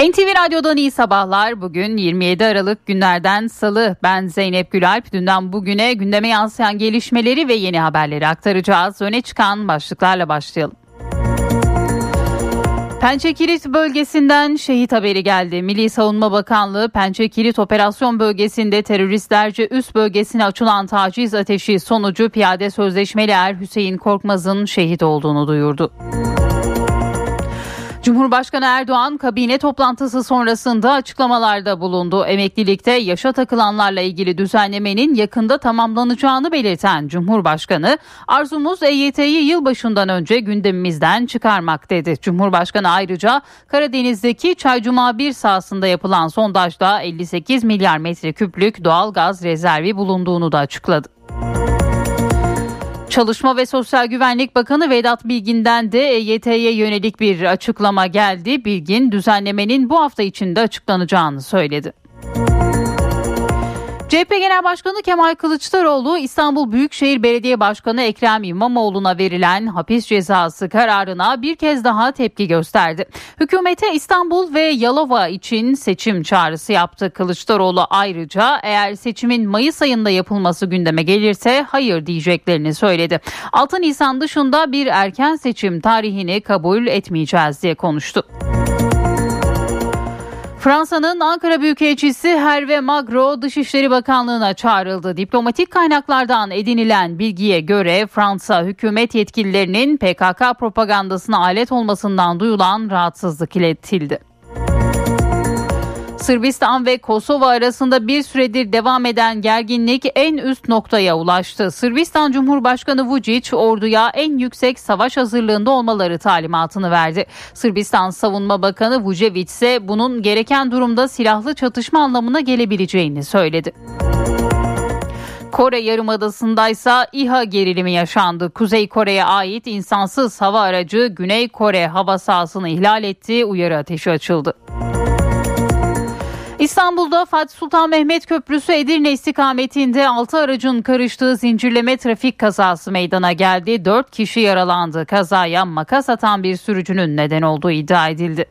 NTV Radyo'dan iyi sabahlar. Bugün 27 Aralık günlerden salı. Ben Zeynep Gülalp. Dünden bugüne gündeme yansıyan gelişmeleri ve yeni haberleri aktaracağız. Öne çıkan başlıklarla başlayalım. Pençe Kilit bölgesinden şehit haberi geldi. Milli Savunma Bakanlığı Pençe Kilit operasyon bölgesinde teröristlerce üst bölgesine açılan taciz ateşi sonucu piyade sözleşmeli er Hüseyin Korkmaz'ın şehit olduğunu duyurdu. Cumhurbaşkanı Erdoğan kabine toplantısı sonrasında açıklamalarda bulundu. Emeklilikte yaşa takılanlarla ilgili düzenlemenin yakında tamamlanacağını belirten Cumhurbaşkanı, arzumuz EYT'yi yılbaşından önce gündemimizden çıkarmak dedi. Cumhurbaşkanı ayrıca Karadeniz'deki Çaycuma 1 sahasında yapılan sondajda 58 milyar metreküplük doğal gaz rezervi bulunduğunu da açıkladı. Çalışma ve Sosyal Güvenlik Bakanı Vedat Bilgin'den de EYT'ye yönelik bir açıklama geldi. Bilgin düzenlemenin bu hafta içinde açıklanacağını söyledi. CHP Genel Başkanı Kemal Kılıçdaroğlu İstanbul Büyükşehir Belediye Başkanı Ekrem İmamoğlu'na verilen hapis cezası kararına bir kez daha tepki gösterdi. Hükümete İstanbul ve Yalova için seçim çağrısı yaptı. Kılıçdaroğlu ayrıca eğer seçimin Mayıs ayında yapılması gündeme gelirse hayır diyeceklerini söyledi. 6 Nisan dışında bir erken seçim tarihini kabul etmeyeceğiz diye konuştu. Fransa'nın Ankara Büyükelçisi Hervé Magro Dışişleri Bakanlığı'na çağrıldı. Diplomatik kaynaklardan edinilen bilgiye göre Fransa hükümet yetkililerinin PKK propagandasına alet olmasından duyulan rahatsızlık iletildi. Sırbistan ve Kosova arasında bir süredir devam eden gerginlik en üst noktaya ulaştı. Sırbistan Cumhurbaşkanı Vučić orduya en yüksek savaş hazırlığında olmaları talimatını verdi. Sırbistan Savunma Bakanı Vucevic ise bunun gereken durumda silahlı çatışma anlamına gelebileceğini söyledi. Kore Yarımadası'ndaysa İHA gerilimi yaşandı. Kuzey Kore'ye ait insansız hava aracı Güney Kore hava sahasını ihlal etti, uyarı ateşi açıldı. İstanbul'da Fatih Sultan Mehmet Köprüsü Edirne istikametinde 6 aracın karıştığı zincirleme trafik kazası meydana geldi. 4 kişi yaralandı. Kazaya makas atan bir sürücünün neden olduğu iddia edildi.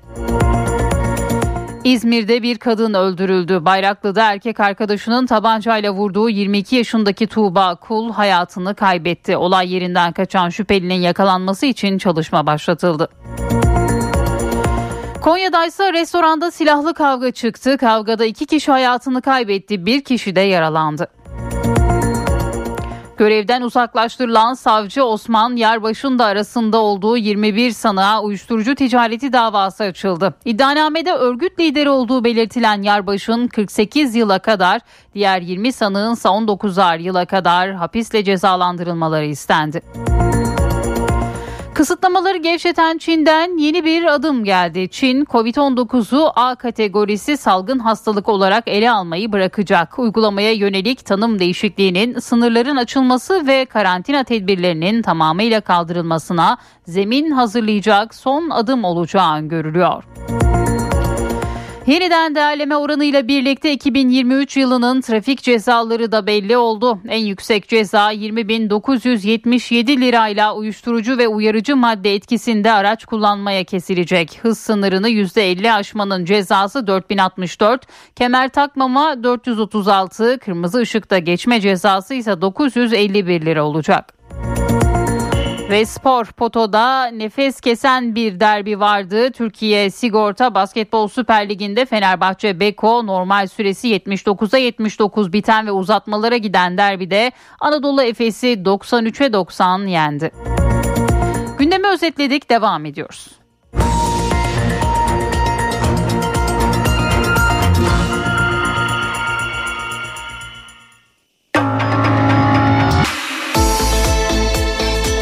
İzmir'de bir kadın öldürüldü. Bayraklı'da erkek arkadaşının tabancayla vurduğu 22 yaşındaki Tuğba Kul hayatını kaybetti. Olay yerinden kaçan şüphelinin yakalanması için çalışma başlatıldı. Konya'da ise restoranda silahlı kavga çıktı. Kavgada iki kişi hayatını kaybetti, bir kişi de yaralandı. Görevden uzaklaştırılan savcı Osman Yarbaş'ın da arasında olduğu 21 sanığa uyuşturucu ticareti davası açıldı. İddianamede örgüt lideri olduğu belirtilen Yarbaş'ın 48 yıla kadar, diğer 20 sanığın ise 19'ar yıla kadar hapisle cezalandırılmaları istendi. Kısıtlamaları gevşeten Çin'den yeni bir adım geldi. Çin, Covid-19'u A kategorisi salgın hastalık olarak ele almayı bırakacak. Uygulamaya yönelik tanım değişikliğinin sınırların açılması ve karantina tedbirlerinin tamamıyla kaldırılmasına zemin hazırlayacak son adım olacağı görülüyor. Yeniden değerleme oranıyla birlikte 2023 yılının trafik cezaları da belli oldu. En yüksek ceza 20.977 lirayla uyuşturucu ve uyarıcı madde etkisinde araç kullanmaya kesilecek. Hız sınırını %50 aşmanın cezası 4064, kemer takmama 436, kırmızı ışıkta geçme cezası ise 951 lira olacak. Ve spor potoda nefes kesen bir derbi vardı. Türkiye Sigorta Basketbol Süper Ligi'nde Fenerbahçe Beko normal süresi 79'a 79 biten ve uzatmalara giden derbide Anadolu Efes'i 93'e 90 yendi. Gündemi özetledik devam ediyoruz.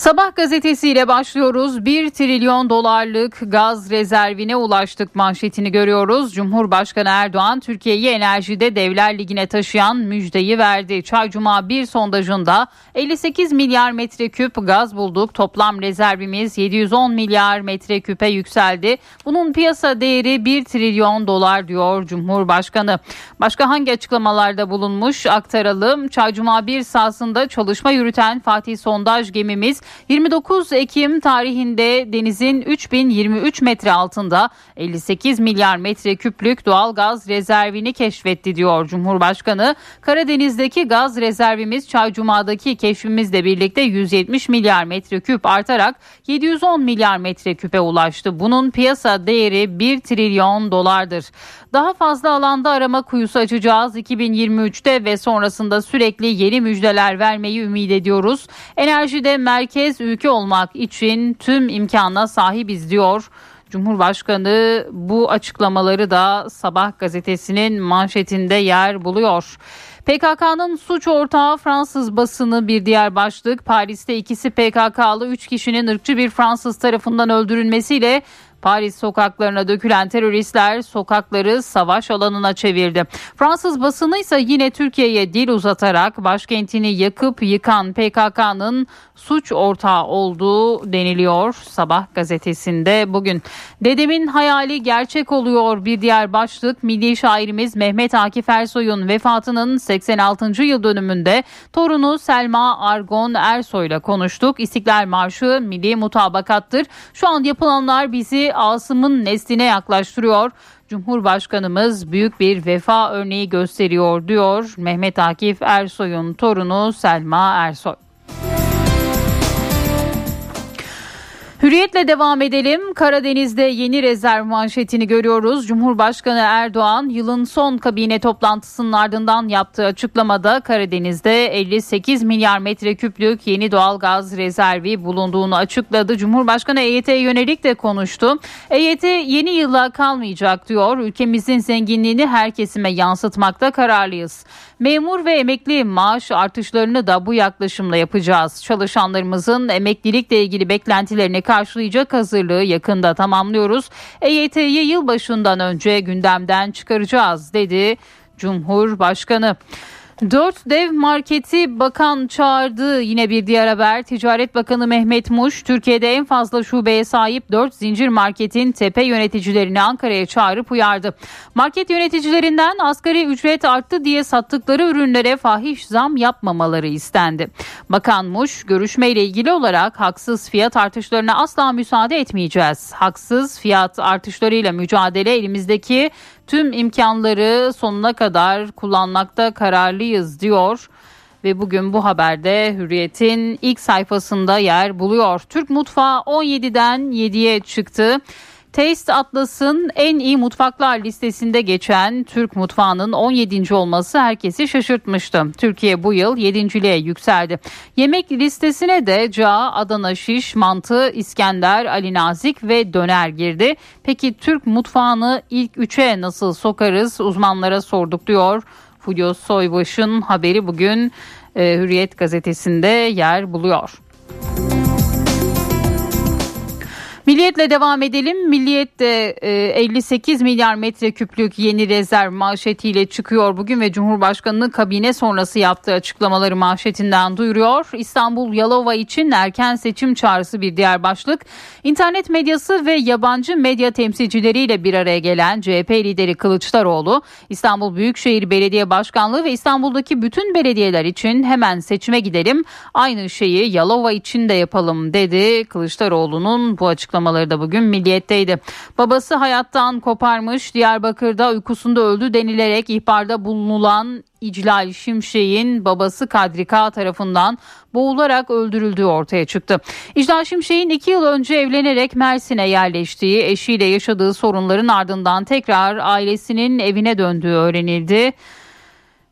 Sabah gazetesiyle başlıyoruz. 1 trilyon dolarlık gaz rezervine ulaştık manşetini görüyoruz. Cumhurbaşkanı Erdoğan Türkiye'yi enerjide Devler Ligi'ne taşıyan müjdeyi verdi. Çaycuma bir sondajında 58 milyar metreküp gaz bulduk. Toplam rezervimiz 710 milyar metreküpe yükseldi. Bunun piyasa değeri 1 trilyon dolar diyor Cumhurbaşkanı. Başka hangi açıklamalarda bulunmuş aktaralım. Çaycuma bir sahasında çalışma yürüten Fatih Sondaj gemimiz 29 Ekim tarihinde denizin 3023 metre altında 58 milyar metre küplük doğal gaz rezervini keşfetti diyor Cumhurbaşkanı. Karadeniz'deki gaz rezervimiz Çaycuma'daki keşfimizle birlikte 170 milyar metre küp artarak 710 milyar metre küpe ulaştı. Bunun piyasa değeri 1 trilyon dolardır. Daha fazla alanda arama kuyusu açacağız 2023'te ve sonrasında sürekli yeni müjdeler vermeyi ümit ediyoruz. Enerjide merkez ülke olmak için tüm imkana sahibiz diyor. Cumhurbaşkanı bu açıklamaları da Sabah gazetesinin manşetinde yer buluyor. PKK'nın suç ortağı Fransız basını bir diğer başlık. Paris'te ikisi PKK'lı 3 kişinin ırkçı bir Fransız tarafından öldürülmesiyle Paris sokaklarına dökülen teröristler sokakları savaş alanına çevirdi. Fransız basını ise yine Türkiye'ye dil uzatarak başkentini yakıp yıkan PKK'nın suç ortağı olduğu deniliyor Sabah gazetesinde bugün. Dedemin hayali gerçek oluyor bir diğer başlık milli şairimiz Mehmet Akif Ersoy'un vefatının 86. yıl dönümünde torunu Selma Argon Ersoy'la konuştuk. İstiklal Marşı milli mutabakattır. Şu an yapılanlar bizi Asım'ın nesline yaklaştırıyor. Cumhurbaşkanımız büyük bir vefa örneği gösteriyor diyor Mehmet Akif Ersoy'un torunu Selma Ersoy. Hürriyetle devam edelim. Karadeniz'de yeni rezerv manşetini görüyoruz. Cumhurbaşkanı Erdoğan yılın son kabine toplantısının ardından yaptığı açıklamada Karadeniz'de 58 milyar metreküplük yeni doğal gaz rezervi bulunduğunu açıkladı. Cumhurbaşkanı EYT'ye yönelik de konuştu. EYT yeni yıla kalmayacak diyor. Ülkemizin zenginliğini her kesime yansıtmakta kararlıyız. Memur ve emekli maaş artışlarını da bu yaklaşımla yapacağız. Çalışanlarımızın emeklilikle ilgili beklentilerini karşılayacak hazırlığı yakında tamamlıyoruz. EYT'yi yılbaşından önce gündemden çıkaracağız dedi Cumhurbaşkanı. Dört dev marketi bakan çağırdı. Yine bir diğer haber. Ticaret Bakanı Mehmet Muş, Türkiye'de en fazla şubeye sahip dört zincir marketin tepe yöneticilerini Ankara'ya çağırıp uyardı. Market yöneticilerinden asgari ücret arttı diye sattıkları ürünlere fahiş zam yapmamaları istendi. Bakan Muş, görüşmeyle ilgili olarak haksız fiyat artışlarına asla müsaade etmeyeceğiz. Haksız fiyat artışlarıyla mücadele elimizdeki tüm imkanları sonuna kadar kullanmakta kararlıyız diyor ve bugün bu haberde Hürriyet'in ilk sayfasında yer buluyor. Türk mutfağı 17'den 7'ye çıktı. Taste Atlas'ın en iyi mutfaklar listesinde geçen Türk mutfağının 17. olması herkesi şaşırtmıştı. Türkiye bu yıl 7.liğe yükseldi. Yemek listesine de ca, Adana şiş, mantı, İskender, Ali Nazik ve döner girdi. Peki Türk mutfağını ilk üçe nasıl sokarız uzmanlara sorduk diyor. Fulya Soybaş'ın haberi bugün e, Hürriyet gazetesinde yer buluyor. Milliyetle devam edelim. Milliyet de 58 milyar metreküplük yeni rezerv manşetiyle çıkıyor bugün ve Cumhurbaşkanı'nın kabine sonrası yaptığı açıklamaları manşetinden duyuruyor. İstanbul Yalova için erken seçim çağrısı bir diğer başlık. İnternet medyası ve yabancı medya temsilcileriyle bir araya gelen CHP lideri Kılıçdaroğlu, İstanbul Büyükşehir Belediye Başkanlığı ve İstanbul'daki bütün belediyeler için hemen seçime gidelim. Aynı şeyi Yalova için de yapalım dedi. Kılıçdaroğlu'nun bu açıklaması açıklamaları da bugün Milliyet'teydi. Babası hayattan koparmış Diyarbakır'da uykusunda öldü denilerek ihbarda bulunulan İclal Şimşek'in babası Kadri K tarafından boğularak öldürüldüğü ortaya çıktı. İclal Şimşek'in iki yıl önce evlenerek Mersin'e yerleştiği, eşiyle yaşadığı sorunların ardından tekrar ailesinin evine döndüğü öğrenildi.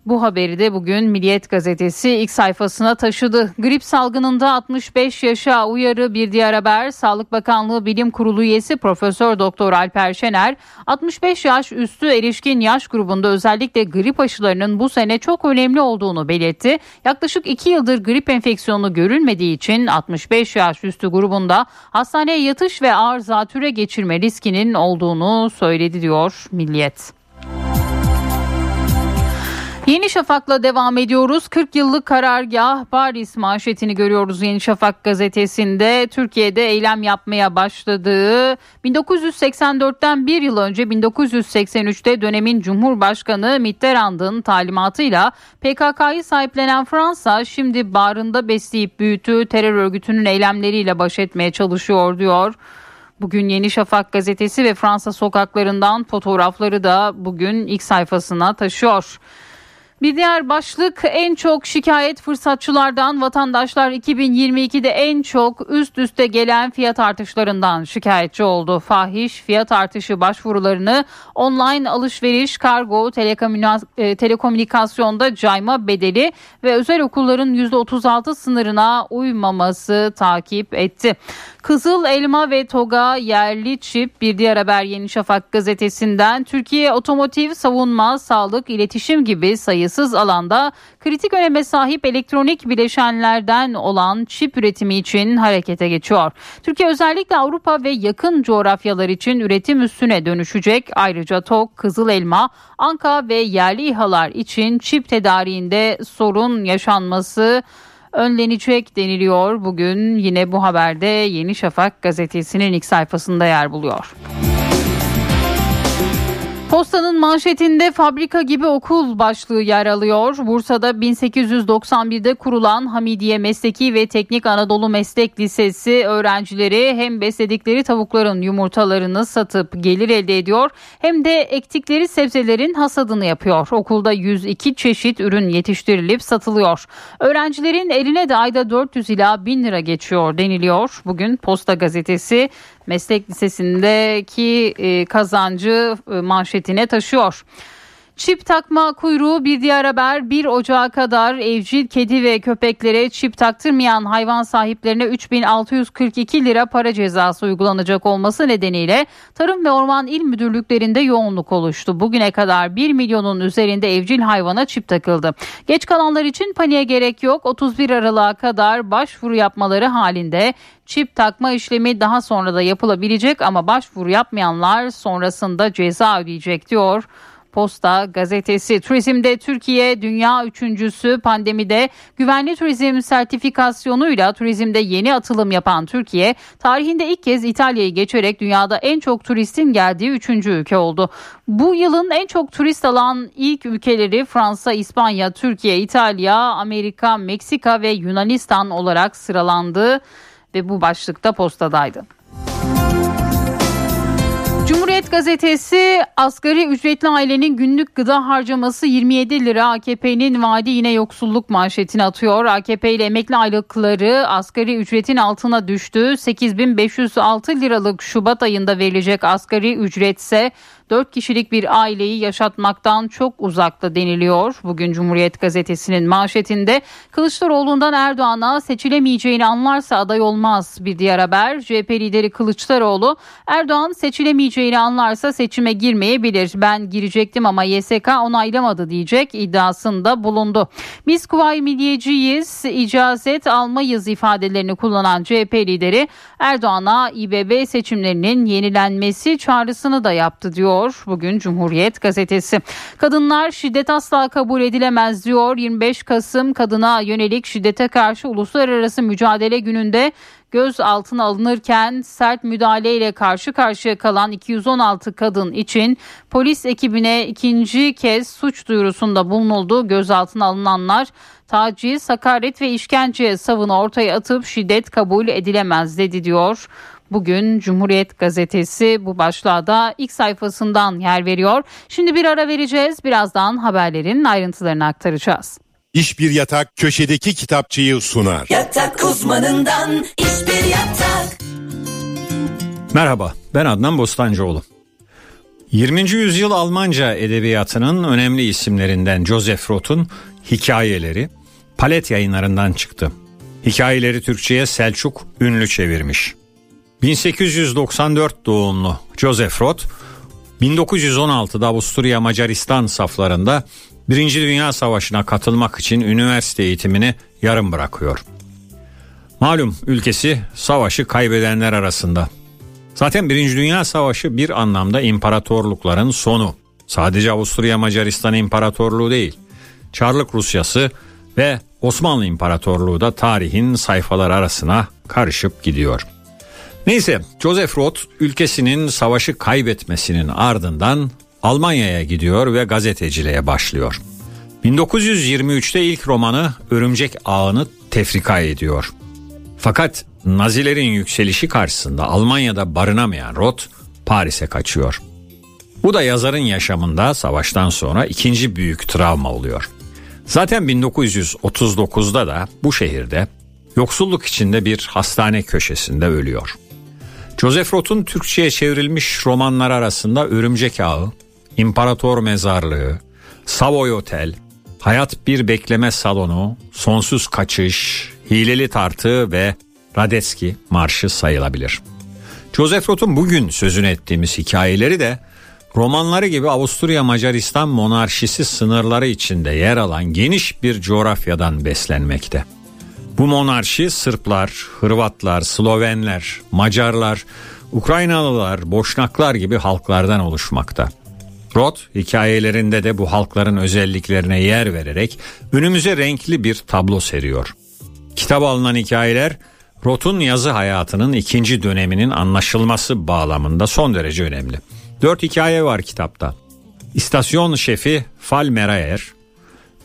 Bu haberi de bugün Milliyet gazetesi ilk sayfasına taşıdı. Grip salgınında 65 yaşa uyarı bir diğer haber. Sağlık Bakanlığı Bilim Kurulu üyesi Profesör Doktor Alper Şener 65 yaş üstü erişkin yaş grubunda özellikle grip aşılarının bu sene çok önemli olduğunu belirtti. Yaklaşık 2 yıldır grip enfeksiyonu görülmediği için 65 yaş üstü grubunda hastaneye yatış ve ağır zatüre geçirme riskinin olduğunu söyledi diyor Milliyet. Yeni Şafak'la devam ediyoruz. 40 yıllık karargah Paris manşetini görüyoruz Yeni Şafak gazetesinde. Türkiye'de eylem yapmaya başladığı 1984'ten bir yıl önce 1983'te dönemin Cumhurbaşkanı Mitterrand'ın talimatıyla PKK'yı sahiplenen Fransa şimdi bağrında besleyip büyüttüğü terör örgütünün eylemleriyle baş etmeye çalışıyor diyor. Bugün Yeni Şafak gazetesi ve Fransa sokaklarından fotoğrafları da bugün ilk sayfasına taşıyor. Bir diğer başlık en çok şikayet fırsatçılardan vatandaşlar 2022'de en çok üst üste gelen fiyat artışlarından şikayetçi oldu. Fahiş fiyat artışı başvurularını online alışveriş, kargo, e, telekomünikasyonda cayma bedeli ve özel okulların %36 sınırına uymaması takip etti. Kızıl Elma ve Toga yerli çip bir diğer haber Yeni Şafak gazetesinden Türkiye otomotiv, savunma, sağlık, iletişim gibi sayısız alanda kritik öneme sahip elektronik bileşenlerden olan çip üretimi için harekete geçiyor. Türkiye özellikle Avrupa ve yakın coğrafyalar için üretim üstüne dönüşecek. Ayrıca TOG, Kızıl Elma, Anka ve yerli İHA'lar için çip tedariğinde sorun yaşanması önlenecek deniliyor. Bugün yine bu haberde Yeni Şafak gazetesinin ilk sayfasında yer buluyor. Postanın manşetinde fabrika gibi okul başlığı yer alıyor. Bursa'da 1891'de kurulan Hamidiye Mesleki ve Teknik Anadolu Meslek Lisesi öğrencileri hem besledikleri tavukların yumurtalarını satıp gelir elde ediyor hem de ektikleri sebzelerin hasadını yapıyor. Okulda 102 çeşit ürün yetiştirilip satılıyor. Öğrencilerin eline de ayda 400 ila 1000 lira geçiyor deniliyor. Bugün Posta Gazetesi meslek lisesindeki e, kazancı e, manşetine taşıyor. Çip takma kuyruğu bir diğer haber 1 Ocağı kadar evcil kedi ve köpeklere çip taktırmayan hayvan sahiplerine 3642 lira para cezası uygulanacak olması nedeniyle Tarım ve Orman İl Müdürlüklerinde yoğunluk oluştu. Bugüne kadar 1 milyonun üzerinde evcil hayvana çip takıldı. Geç kalanlar için paniğe gerek yok. 31 Aralık'a kadar başvuru yapmaları halinde çip takma işlemi daha sonra da yapılabilecek ama başvuru yapmayanlar sonrasında ceza ödeyecek diyor. Posta gazetesi. Turizmde Türkiye dünya üçüncüsü pandemide güvenli turizm sertifikasyonuyla turizmde yeni atılım yapan Türkiye tarihinde ilk kez İtalya'yı geçerek dünyada en çok turistin geldiği üçüncü ülke oldu. Bu yılın en çok turist alan ilk ülkeleri Fransa, İspanya, Türkiye, İtalya, Amerika, Meksika ve Yunanistan olarak sıralandı ve bu başlıkta postadaydı. Gazetesi asgari ücretli ailenin günlük gıda harcaması 27 lira AKP'nin vaadi yine yoksulluk manşetini atıyor. AKP ile emekli aylıkları asgari ücretin altına düştü. 8506 liralık Şubat ayında verilecek asgari ücretse 4 kişilik bir aileyi yaşatmaktan çok uzakta deniliyor. Bugün Cumhuriyet Gazetesi'nin manşetinde Kılıçdaroğlu'ndan Erdoğan'a seçilemeyeceğini anlarsa aday olmaz bir diğer haber. CHP lideri Kılıçdaroğlu Erdoğan seçilemeyeceğini anlarsa seçime girmeyebilir. Ben girecektim ama YSK onaylamadı diyecek iddiasında bulundu. Biz Kuvayi Milliyeciyiz, icazet almayız ifadelerini kullanan CHP lideri Erdoğan'a İBB seçimlerinin yenilenmesi çağrısını da yaptı diyor diyor bugün Cumhuriyet gazetesi. Kadınlar şiddet asla kabul edilemez diyor. 25 Kasım kadına yönelik şiddete karşı uluslararası mücadele gününde göz altına alınırken sert müdahaleyle karşı karşıya kalan 216 kadın için polis ekibine ikinci kez suç duyurusunda bulunuldu. Gözaltına alınanlar taciz, hakaret ve işkence savını ortaya atıp şiddet kabul edilemez dedi diyor. Bugün Cumhuriyet Gazetesi bu başlığa da ilk sayfasından yer veriyor. Şimdi bir ara vereceğiz. Birazdan haberlerin ayrıntılarını aktaracağız. İş bir yatak köşedeki kitapçıyı sunar. Yatak uzmanından iş bir yatak. Merhaba ben Adnan Bostancıoğlu. 20. yüzyıl Almanca edebiyatının önemli isimlerinden Joseph Roth'un hikayeleri Palet yayınlarından çıktı. Hikayeleri Türkçe'ye Selçuk Ünlü çevirmiş. 1894 doğumlu Joseph Roth 1916'da Avusturya Macaristan saflarında Birinci Dünya Savaşı'na katılmak için üniversite eğitimini yarım bırakıyor. Malum ülkesi savaşı kaybedenler arasında. Zaten Birinci Dünya Savaşı bir anlamda imparatorlukların sonu. Sadece Avusturya Macaristan İmparatorluğu değil. Çarlık Rusyası ve Osmanlı İmparatorluğu da tarihin sayfalar arasına karışıp gidiyor. Neyse Joseph Roth ülkesinin savaşı kaybetmesinin ardından Almanya'ya gidiyor ve gazeteciliğe başlıyor. 1923'te ilk romanı Örümcek Ağını tefrika ediyor. Fakat Nazilerin yükselişi karşısında Almanya'da barınamayan Roth Paris'e kaçıyor. Bu da yazarın yaşamında savaştan sonra ikinci büyük travma oluyor. Zaten 1939'da da bu şehirde yoksulluk içinde bir hastane köşesinde ölüyor. Joseph Roth'un Türkçe'ye çevrilmiş romanlar arasında Örümcek Ağı, İmparator Mezarlığı, Savoy Otel, Hayat Bir Bekleme Salonu, Sonsuz Kaçış, Hileli Tartı ve Radetzky Marşı sayılabilir. Joseph Roth'un bugün sözünü ettiğimiz hikayeleri de romanları gibi Avusturya Macaristan monarşisi sınırları içinde yer alan geniş bir coğrafyadan beslenmekte. Bu monarşi Sırplar, Hırvatlar, Slovenler, Macarlar, Ukraynalılar, Boşnaklar gibi halklardan oluşmakta. Roth hikayelerinde de bu halkların özelliklerine yer vererek önümüze renkli bir tablo seriyor. Kitap alınan hikayeler Roth'un yazı hayatının ikinci döneminin anlaşılması bağlamında son derece önemli. Dört hikaye var kitapta. İstasyon şefi Fal Merayer,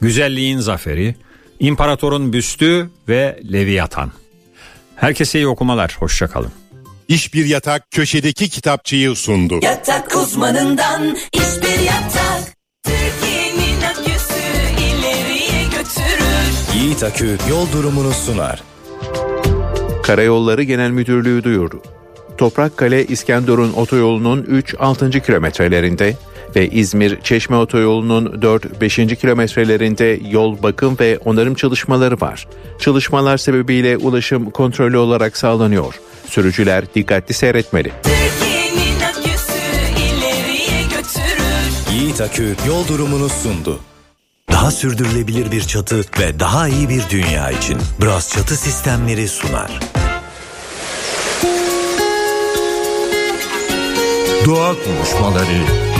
Güzelliğin Zaferi, İmparatorun Büstü ve Leviathan. Herkese iyi okumalar, hoşçakalın. İş Bir Yatak köşedeki kitapçıyı sundu. Yatak uzmanından iş bir yatak. Türkiye'nin aküsü ileriye götürür. Yiğit Akü yol durumunu sunar. Karayolları Genel Müdürlüğü duyurdu. Toprakkale İskenderun otoyolunun 3-6. kilometrelerinde ve İzmir Çeşme otoyolunun 4-5. kilometrelerinde yol bakım ve onarım çalışmaları var. Çalışmalar sebebiyle ulaşım kontrollü olarak sağlanıyor. Sürücüler dikkatli seyretmeli. Yiğit Akü yol durumunu sundu. Daha sürdürülebilir bir çatı ve daha iyi bir dünya için Bras Çatı Sistemleri sunar. Doğa konuşmaları.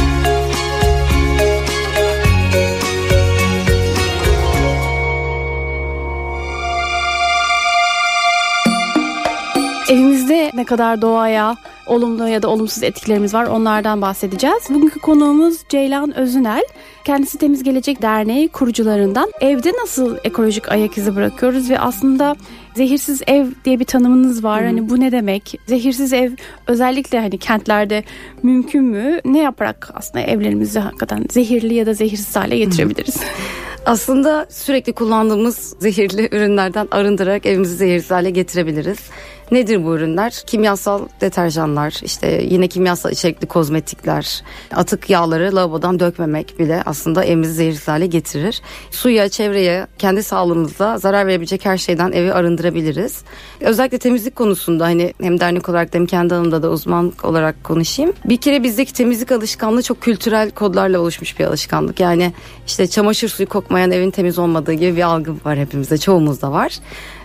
Evimizde ne kadar doğaya olumlu ya da olumsuz etkilerimiz var onlardan bahsedeceğiz. Bugünkü konuğumuz Ceylan Özünel. Kendisi Temiz Gelecek Derneği kurucularından. Evde nasıl ekolojik ayak izi bırakıyoruz ve aslında zehirsiz ev diye bir tanımınız var. Hani bu ne demek? Zehirsiz ev özellikle hani kentlerde mümkün mü? Ne yaparak aslında evlerimizi hakikaten zehirli ya da zehirsiz hale getirebiliriz? Aslında sürekli kullandığımız zehirli ürünlerden arındırarak evimizi zehirsiz hale getirebiliriz. Nedir bu ürünler? Kimyasal deterjanlar, işte yine kimyasal içerikli kozmetikler, atık yağları lavabodan dökmemek bile aslında evimizi zehirsiz hale getirir. Suya, çevreye, kendi sağlığımıza zarar verebilecek her şeyden evi arındırabiliriz. Özellikle temizlik konusunda hani hem dernek olarak hem kendi alanımda da uzman olarak konuşayım. Bir kere bizdeki temizlik alışkanlığı çok kültürel kodlarla oluşmuş bir alışkanlık. Yani işte çamaşır suyu kokmayan evin temiz olmadığı gibi bir algı var hepimizde, çoğumuzda var.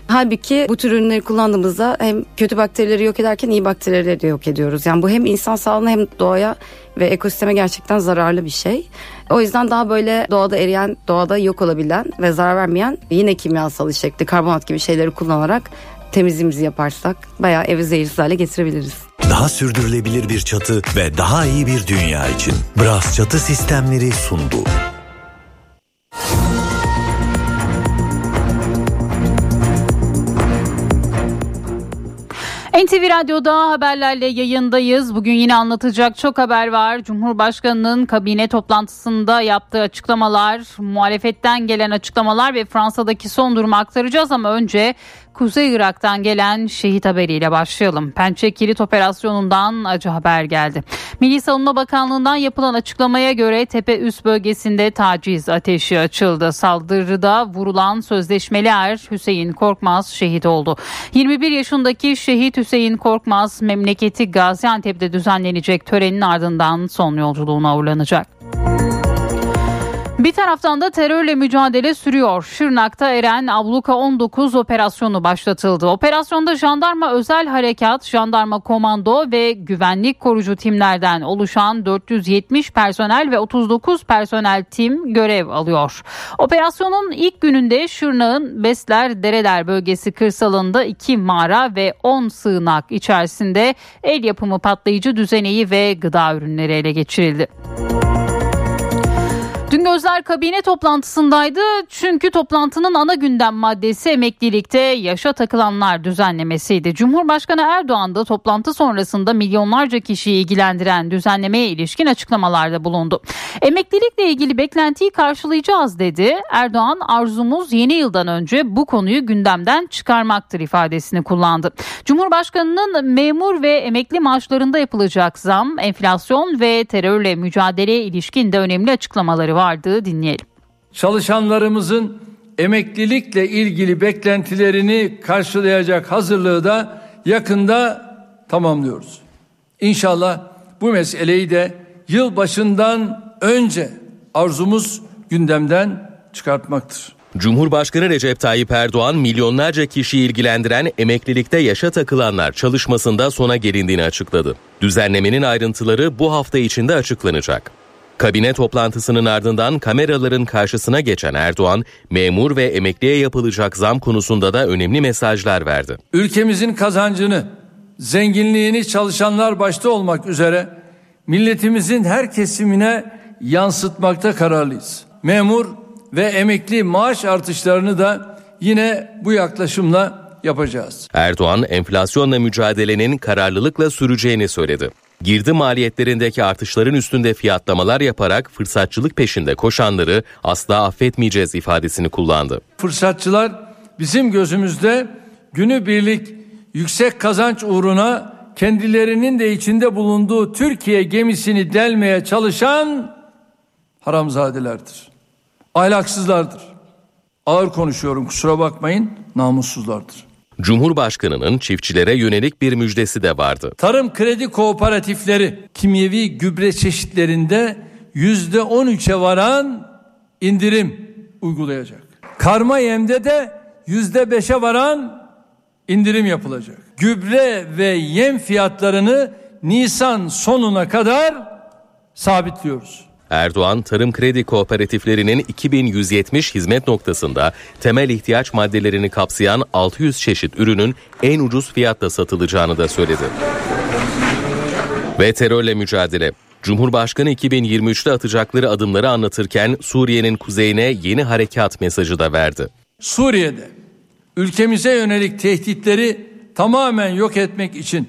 Halbuki bu tür ürünleri kullandığımızda hem kötü bakterileri yok ederken iyi bakterileri de yok ediyoruz. Yani bu hem insan sağlığına hem doğaya ve ekosisteme gerçekten zararlı bir şey. O yüzden daha böyle doğada eriyen, doğada yok olabilen ve zarar vermeyen yine kimyasal içerikli karbonat gibi şeyleri kullanarak temizliğimizi yaparsak bayağı evi zehirsiz hale getirebiliriz. Daha sürdürülebilir bir çatı ve daha iyi bir dünya için Bras Çatı Sistemleri sundu. NTV Radyo'da haberlerle yayındayız. Bugün yine anlatacak çok haber var. Cumhurbaşkanının kabine toplantısında yaptığı açıklamalar, muhalefetten gelen açıklamalar ve Fransa'daki son durumu aktaracağız ama önce Kuzey Irak'tan gelen şehit haberiyle başlayalım. Pençe Kilit Operasyonu'ndan acı haber geldi. Milli Savunma Bakanlığı'ndan yapılan açıklamaya göre tepe üst bölgesinde taciz ateşi açıldı. Saldırıda vurulan sözleşmeli er Hüseyin Korkmaz şehit oldu. 21 yaşındaki şehit Hüseyin Korkmaz memleketi Gaziantep'te düzenlenecek törenin ardından son yolculuğuna uğurlanacak. Bir taraftan da terörle mücadele sürüyor. Şırnak'ta Eren Abluka 19 operasyonu başlatıldı. Operasyonda jandarma özel harekat, jandarma komando ve güvenlik korucu timlerden oluşan 470 personel ve 39 personel tim görev alıyor. Operasyonun ilk gününde Şırnak'ın Besler Dereler bölgesi kırsalında 2 mağara ve 10 sığınak içerisinde el yapımı patlayıcı düzeneği ve gıda ürünleri ele geçirildi. Dün gözler kabine toplantısındaydı çünkü toplantının ana gündem maddesi emeklilikte yaşa takılanlar düzenlemesiydi. Cumhurbaşkanı Erdoğan da toplantı sonrasında milyonlarca kişiyi ilgilendiren düzenlemeye ilişkin açıklamalarda bulundu. Emeklilikle ilgili beklentiyi karşılayacağız dedi. Erdoğan arzumuz yeni yıldan önce bu konuyu gündemden çıkarmaktır ifadesini kullandı. Cumhurbaşkanının memur ve emekli maaşlarında yapılacak zam, enflasyon ve terörle mücadeleye ilişkin de önemli açıklamaları vardı dinleyelim. Çalışanlarımızın emeklilikle ilgili beklentilerini karşılayacak hazırlığı da yakında tamamlıyoruz. İnşallah bu meseleyi de yıl başından önce arzumuz gündemden çıkartmaktır. Cumhurbaşkanı Recep Tayyip Erdoğan milyonlarca kişiyi ilgilendiren emeklilikte yaşa takılanlar çalışmasında sona gelindiğini açıkladı. Düzenlemenin ayrıntıları bu hafta içinde açıklanacak. Kabine toplantısının ardından kameraların karşısına geçen Erdoğan, memur ve emekliye yapılacak zam konusunda da önemli mesajlar verdi. Ülkemizin kazancını, zenginliğini çalışanlar başta olmak üzere milletimizin her kesimine yansıtmakta kararlıyız. Memur ve emekli maaş artışlarını da yine bu yaklaşımla yapacağız. Erdoğan enflasyonla mücadelenin kararlılıkla süreceğini söyledi. Girdi maliyetlerindeki artışların üstünde fiyatlamalar yaparak fırsatçılık peşinde koşanları asla affetmeyeceğiz ifadesini kullandı. Fırsatçılar bizim gözümüzde günübirlik yüksek kazanç uğruna kendilerinin de içinde bulunduğu Türkiye gemisini delmeye çalışan haramzadelerdir. Ahlaksızlardır. Ağır konuşuyorum kusura bakmayın namussuzlardır. Cumhurbaşkanının çiftçilere yönelik bir müjdesi de vardı. Tarım kredi kooperatifleri kimyevi gübre çeşitlerinde yüzde on üçe varan indirim uygulayacak. Karma yemde de yüzde beşe varan indirim yapılacak. Gübre ve yem fiyatlarını Nisan sonuna kadar sabitliyoruz. Erdoğan, tarım kredi kooperatiflerinin 2170 hizmet noktasında temel ihtiyaç maddelerini kapsayan 600 çeşit ürünün en ucuz fiyatta satılacağını da söyledi. Ve terörle mücadele. Cumhurbaşkanı 2023'te atacakları adımları anlatırken Suriye'nin kuzeyine yeni harekat mesajı da verdi. Suriye'de ülkemize yönelik tehditleri tamamen yok etmek için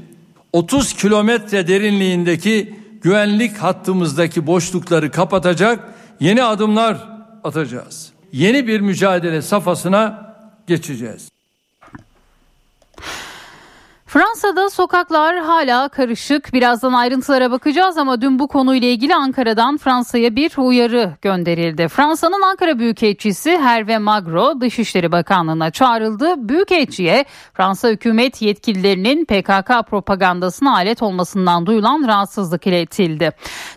30 kilometre derinliğindeki güvenlik hattımızdaki boşlukları kapatacak yeni adımlar atacağız. Yeni bir mücadele safhasına geçeceğiz. Fransa'da sokaklar hala karışık. Birazdan ayrıntılara bakacağız ama dün bu konuyla ilgili Ankara'dan Fransa'ya bir uyarı gönderildi. Fransa'nın Ankara Büyükelçisi Hervé Magro Dışişleri Bakanlığı'na çağrıldı. Büyükelçiye Fransa hükümet yetkililerinin PKK propagandasına alet olmasından duyulan rahatsızlık iletildi.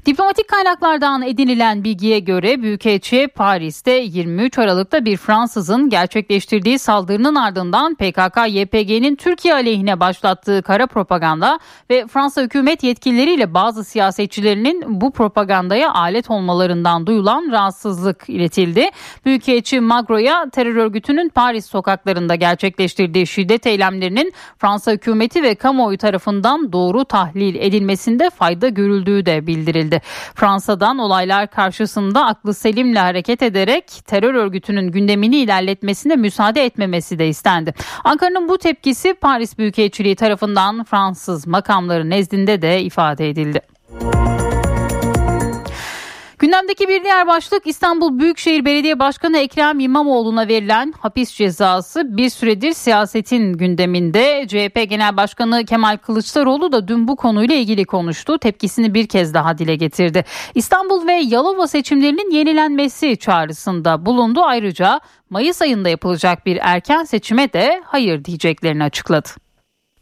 Diplomatik kaynaklardan edinilen bilgiye göre Büyükelçi Paris'te 23 Aralık'ta bir Fransızın gerçekleştirdiği saldırının ardından PKK-YPG'nin Türkiye aleyhine başlattığı başlattığı kara propaganda ve Fransa hükümet yetkilileriyle bazı siyasetçilerinin bu propagandaya alet olmalarından duyulan rahatsızlık iletildi. Büyükelçi Magro'ya terör örgütünün Paris sokaklarında gerçekleştirdiği şiddet eylemlerinin Fransa hükümeti ve kamuoyu tarafından doğru tahlil edilmesinde fayda görüldüğü de bildirildi. Fransa'dan olaylar karşısında aklı selimle hareket ederek terör örgütünün gündemini ilerletmesine müsaade etmemesi de istendi. Ankara'nın bu tepkisi Paris Büyükelçiliği tarafından Fransız makamları nezdinde de ifade edildi. Gündemdeki bir diğer başlık İstanbul Büyükşehir Belediye Başkanı Ekrem İmamoğlu'na verilen hapis cezası bir süredir siyasetin gündeminde. CHP Genel Başkanı Kemal Kılıçdaroğlu da dün bu konuyla ilgili konuştu. Tepkisini bir kez daha dile getirdi. İstanbul ve Yalova seçimlerinin yenilenmesi çağrısında bulundu. Ayrıca Mayıs ayında yapılacak bir erken seçime de hayır diyeceklerini açıkladı.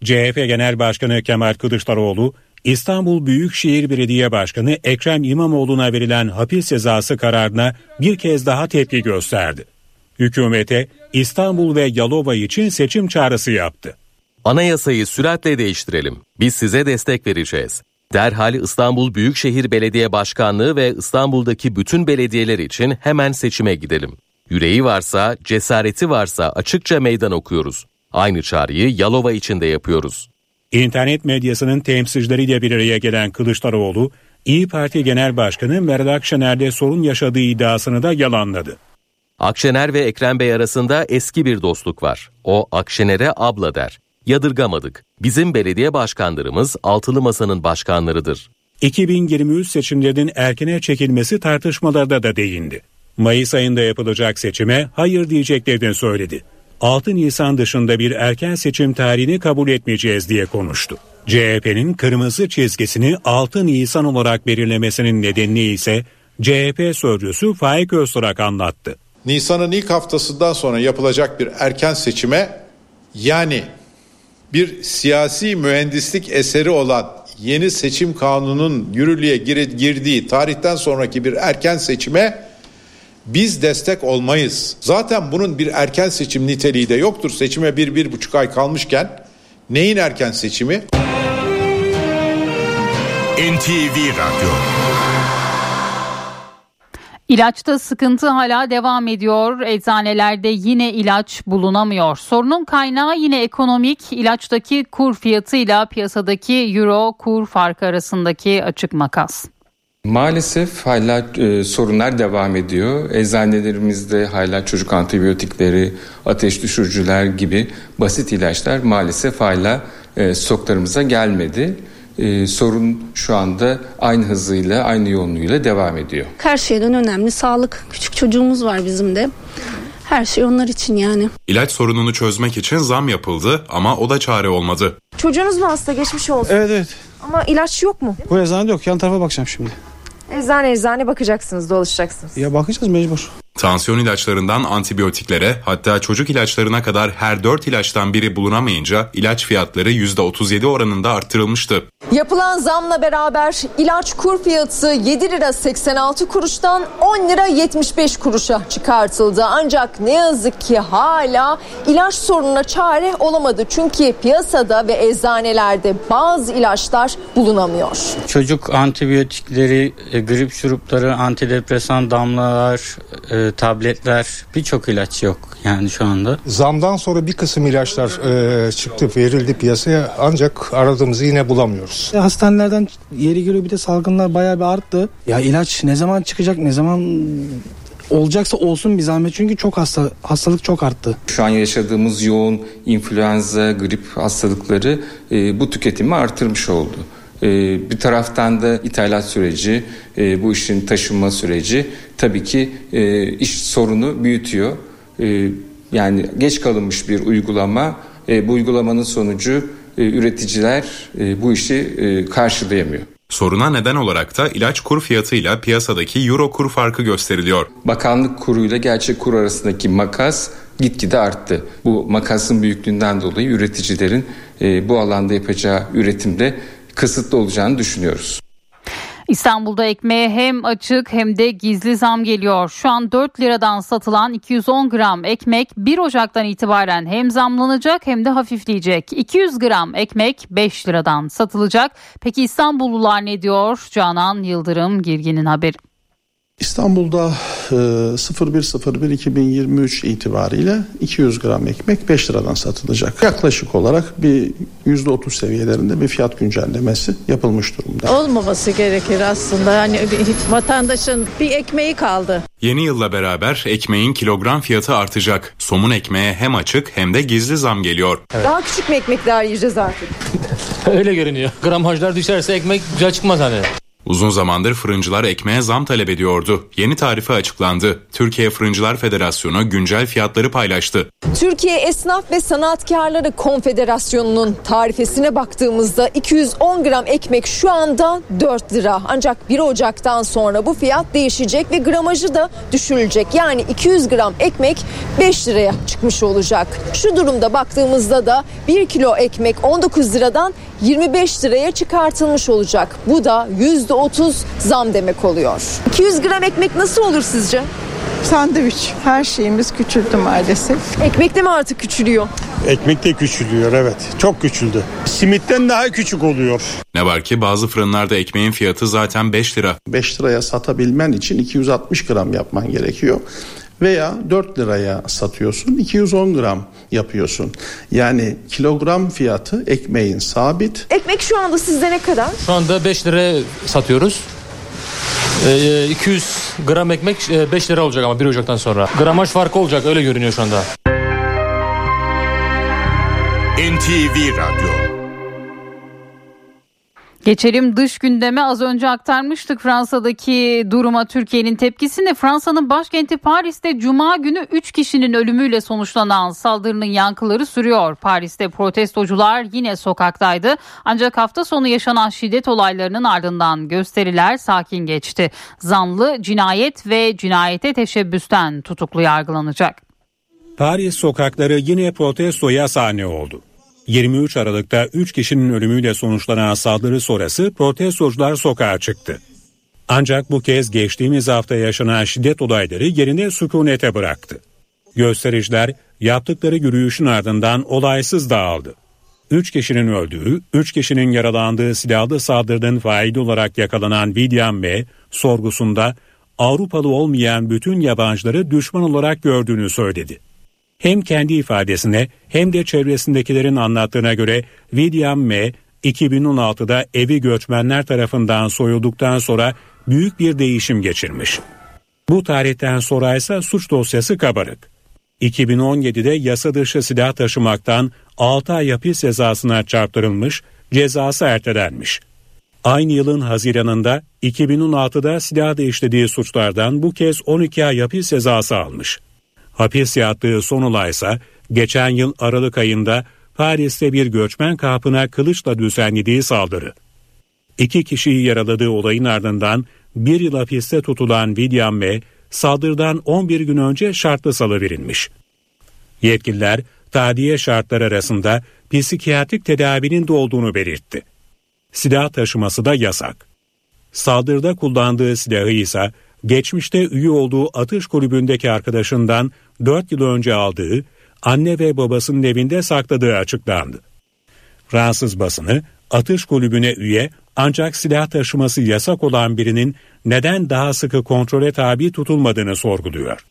CHP Genel Başkanı Kemal Kılıçdaroğlu İstanbul Büyükşehir Belediye Başkanı Ekrem İmamoğlu'na verilen hapis cezası kararına bir kez daha tepki gösterdi. Hükümete İstanbul ve Yalova için seçim çağrısı yaptı. Anayasayı süratle değiştirelim. Biz size destek vereceğiz. Derhal İstanbul Büyükşehir Belediye Başkanlığı ve İstanbul'daki bütün belediyeler için hemen seçime gidelim. Yüreği varsa, cesareti varsa açıkça meydan okuyoruz. Aynı çağrıyı Yalova için de yapıyoruz. İnternet medyasının temsilcileriyle bir araya gelen Kılıçdaroğlu, İyi Parti Genel Başkanı Meral Akşener'de sorun yaşadığı iddiasını da yalanladı. Akşener ve Ekrem Bey arasında eski bir dostluk var. O Akşener'e abla der. Yadırgamadık. Bizim belediye başkanlarımız altılı masanın başkanlarıdır. 2023 seçimlerinin erkene çekilmesi tartışmalarda da değindi. Mayıs ayında yapılacak seçime hayır diyeceklerini söyledi. 6 Nisan dışında bir erken seçim tarihini kabul etmeyeceğiz diye konuştu. CHP'nin kırmızı çizgisini 6 Nisan olarak belirlemesinin nedenini ise CHP sözcüsü Faik Öztürk anlattı. Nisan'ın ilk haftasından sonra yapılacak bir erken seçime yani bir siyasi mühendislik eseri olan yeni seçim kanunun yürürlüğe girdiği tarihten sonraki bir erken seçime biz destek olmayız. Zaten bunun bir erken seçim niteliği de yoktur. Seçime bir, bir buçuk ay kalmışken neyin erken seçimi? NTV Radyo İlaçta sıkıntı hala devam ediyor. Eczanelerde yine ilaç bulunamıyor. Sorunun kaynağı yine ekonomik. İlaçtaki kur fiyatıyla piyasadaki euro kur farkı arasındaki açık makas. Maalesef hala e, sorunlar devam ediyor. Eczanelerimizde hala çocuk antibiyotikleri, ateş düşürücüler gibi basit ilaçlar maalesef hala e, stoklarımıza gelmedi. E, sorun şu anda aynı hızıyla, aynı yoğunluğuyla devam ediyor. Her şeyden önemli sağlık. Küçük çocuğumuz var bizim de. Her şey onlar için yani. İlaç sorununu çözmek için zam yapıldı ama o da çare olmadı. Çocuğunuz mu hasta geçmiş olsun? Evet evet. Ama ilaç yok mu? Bu eczanede yok. Yan tarafa bakacağım şimdi. Eczane eczane bakacaksınız, dolaşacaksınız. Ya bakacağız mecbur. Tansiyon ilaçlarından antibiyotiklere hatta çocuk ilaçlarına kadar her 4 ilaçtan biri bulunamayınca ilaç fiyatları %37 oranında arttırılmıştı. Yapılan zamla beraber ilaç kur fiyatı 7 lira 86 kuruştan 10 lira 75 kuruşa çıkartıldı. Ancak ne yazık ki hala ilaç sorununa çare olamadı. Çünkü piyasada ve eczanelerde bazı ilaçlar bulunamıyor. Çocuk antibiyotikleri, e, grip şurupları, antidepresan damlalar, e, tabletler birçok ilaç yok yani şu anda. Zamdan sonra bir kısım ilaçlar e, çıktı verildi piyasaya ancak aradığımızı yine bulamıyoruz. Ya hastanelerden yeri geliyor bir de salgınlar bayağı bir arttı. Ya ilaç ne zaman çıkacak ne zaman olacaksa olsun bir zahmet çünkü çok hasta hastalık çok arttı. Şu an yaşadığımız yoğun influenza, grip hastalıkları e, bu tüketimi artırmış oldu. E, bir taraftan da ithalat süreci, e, bu işin taşınma süreci tabii ki e, iş sorunu büyütüyor. E, yani geç kalınmış bir uygulama, bu uygulamanın sonucu üreticiler bu işi karşılayamıyor. Soruna neden olarak da ilaç kur fiyatıyla piyasadaki euro kur farkı gösteriliyor. Bakanlık kuruyla gerçek kur arasındaki makas gitgide arttı. Bu makasın büyüklüğünden dolayı üreticilerin e, bu alanda yapacağı üretimde kısıtlı olacağını düşünüyoruz. İstanbul'da ekmeğe hem açık hem de gizli zam geliyor. Şu an 4 liradan satılan 210 gram ekmek 1 Ocak'tan itibaren hem zamlanacak hem de hafifleyecek. 200 gram ekmek 5 liradan satılacak. Peki İstanbullular ne diyor? Canan Yıldırım Girgin'in haberi. İstanbul'da e, 01.01.2023 itibariyle 200 gram ekmek 5 liradan satılacak. Yaklaşık olarak bir %30 seviyelerinde bir fiyat güncellemesi yapılmış durumda. Olmaması gerekir aslında. Yani bir, vatandaşın bir ekmeği kaldı. Yeni yılla beraber ekmeğin kilogram fiyatı artacak. Somun ekmeğe hem açık hem de gizli zam geliyor. Evet. Daha küçük mü ekmekler yiyeceğiz artık? Öyle görünüyor. Gramajlar düşerse ekmek güzel çıkmaz hani. Uzun zamandır fırıncılar ekmeğe zam talep ediyordu. Yeni tarife açıklandı. Türkiye Fırıncılar Federasyonu güncel fiyatları paylaştı. Türkiye Esnaf ve Sanatkarları Konfederasyonu'nun tarifesine baktığımızda 210 gram ekmek şu anda 4 lira. Ancak 1 Ocak'tan sonra bu fiyat değişecek ve gramajı da düşürülecek. Yani 200 gram ekmek 5 liraya çıkmış olacak. Şu durumda baktığımızda da 1 kilo ekmek 19 liradan 25 liraya çıkartılmış olacak. Bu da %30 zam demek oluyor. 200 gram ekmek nasıl olur sizce? Sandviç. Her şeyimiz küçüldü maalesef. Ekmek de mi artık küçülüyor? Ekmek de küçülüyor evet. Çok küçüldü. Simitten daha küçük oluyor. Ne var ki bazı fırınlarda ekmeğin fiyatı zaten 5 lira. 5 liraya satabilmen için 260 gram yapman gerekiyor. Veya 4 liraya satıyorsun 210 gram yapıyorsun. Yani kilogram fiyatı ekmeğin sabit. Ekmek şu anda sizde ne kadar? Şu anda 5 liraya satıyoruz. Ee, 200 gram ekmek 5 lira olacak ama 1 Ocak'tan sonra. Gramaj farkı olacak öyle görünüyor şu anda. NTV Radyo Geçelim dış gündeme az önce aktarmıştık Fransa'daki duruma Türkiye'nin tepkisini. Fransa'nın başkenti Paris'te Cuma günü 3 kişinin ölümüyle sonuçlanan saldırının yankıları sürüyor. Paris'te protestocular yine sokaktaydı ancak hafta sonu yaşanan şiddet olaylarının ardından gösteriler sakin geçti. Zanlı cinayet ve cinayete teşebbüsten tutuklu yargılanacak. Paris sokakları yine protestoya sahne oldu. 23 Aralık'ta 3 kişinin ölümüyle sonuçlanan saldırı sonrası protestocular sokağa çıktı. Ancak bu kez geçtiğimiz hafta yaşanan şiddet olayları yerine sükunete bıraktı. Göstericiler yaptıkları yürüyüşün ardından olaysız dağıldı. 3 kişinin öldüğü, 3 kişinin yaralandığı silahlı saldırının faili olarak yakalanan William M. sorgusunda Avrupalı olmayan bütün yabancıları düşman olarak gördüğünü söyledi. Hem kendi ifadesine hem de çevresindekilerin anlattığına göre William M. 2016'da evi göçmenler tarafından soyulduktan sonra büyük bir değişim geçirmiş. Bu tarihten sonra ise suç dosyası kabarık. 2017'de yasa dışı silah taşımaktan 6 ay hapis cezasına çarptırılmış, cezası ertelenmiş. Aynı yılın Haziran'ında 2016'da silahla işlediği suçlardan bu kez 12 ay hapis cezası almış. Hapis yattığı son olaysa geçen yıl Aralık ayında Paris'te bir göçmen kampına kılıçla düzenlediği saldırı. İki kişiyi yaraladığı olayın ardından bir yıl hapiste tutulan William M. saldırıdan 11 gün önce şartlı salı verilmiş. Yetkililer tadiye şartlar arasında psikiyatrik tedavinin de olduğunu belirtti. Silah taşıması da yasak. Saldırıda kullandığı silahı ise geçmişte üye olduğu atış kulübündeki arkadaşından 4 yıl önce aldığı, anne ve babasının evinde sakladığı açıklandı. Fransız basını atış kulübüne üye ancak silah taşıması yasak olan birinin neden daha sıkı kontrole tabi tutulmadığını sorguluyor.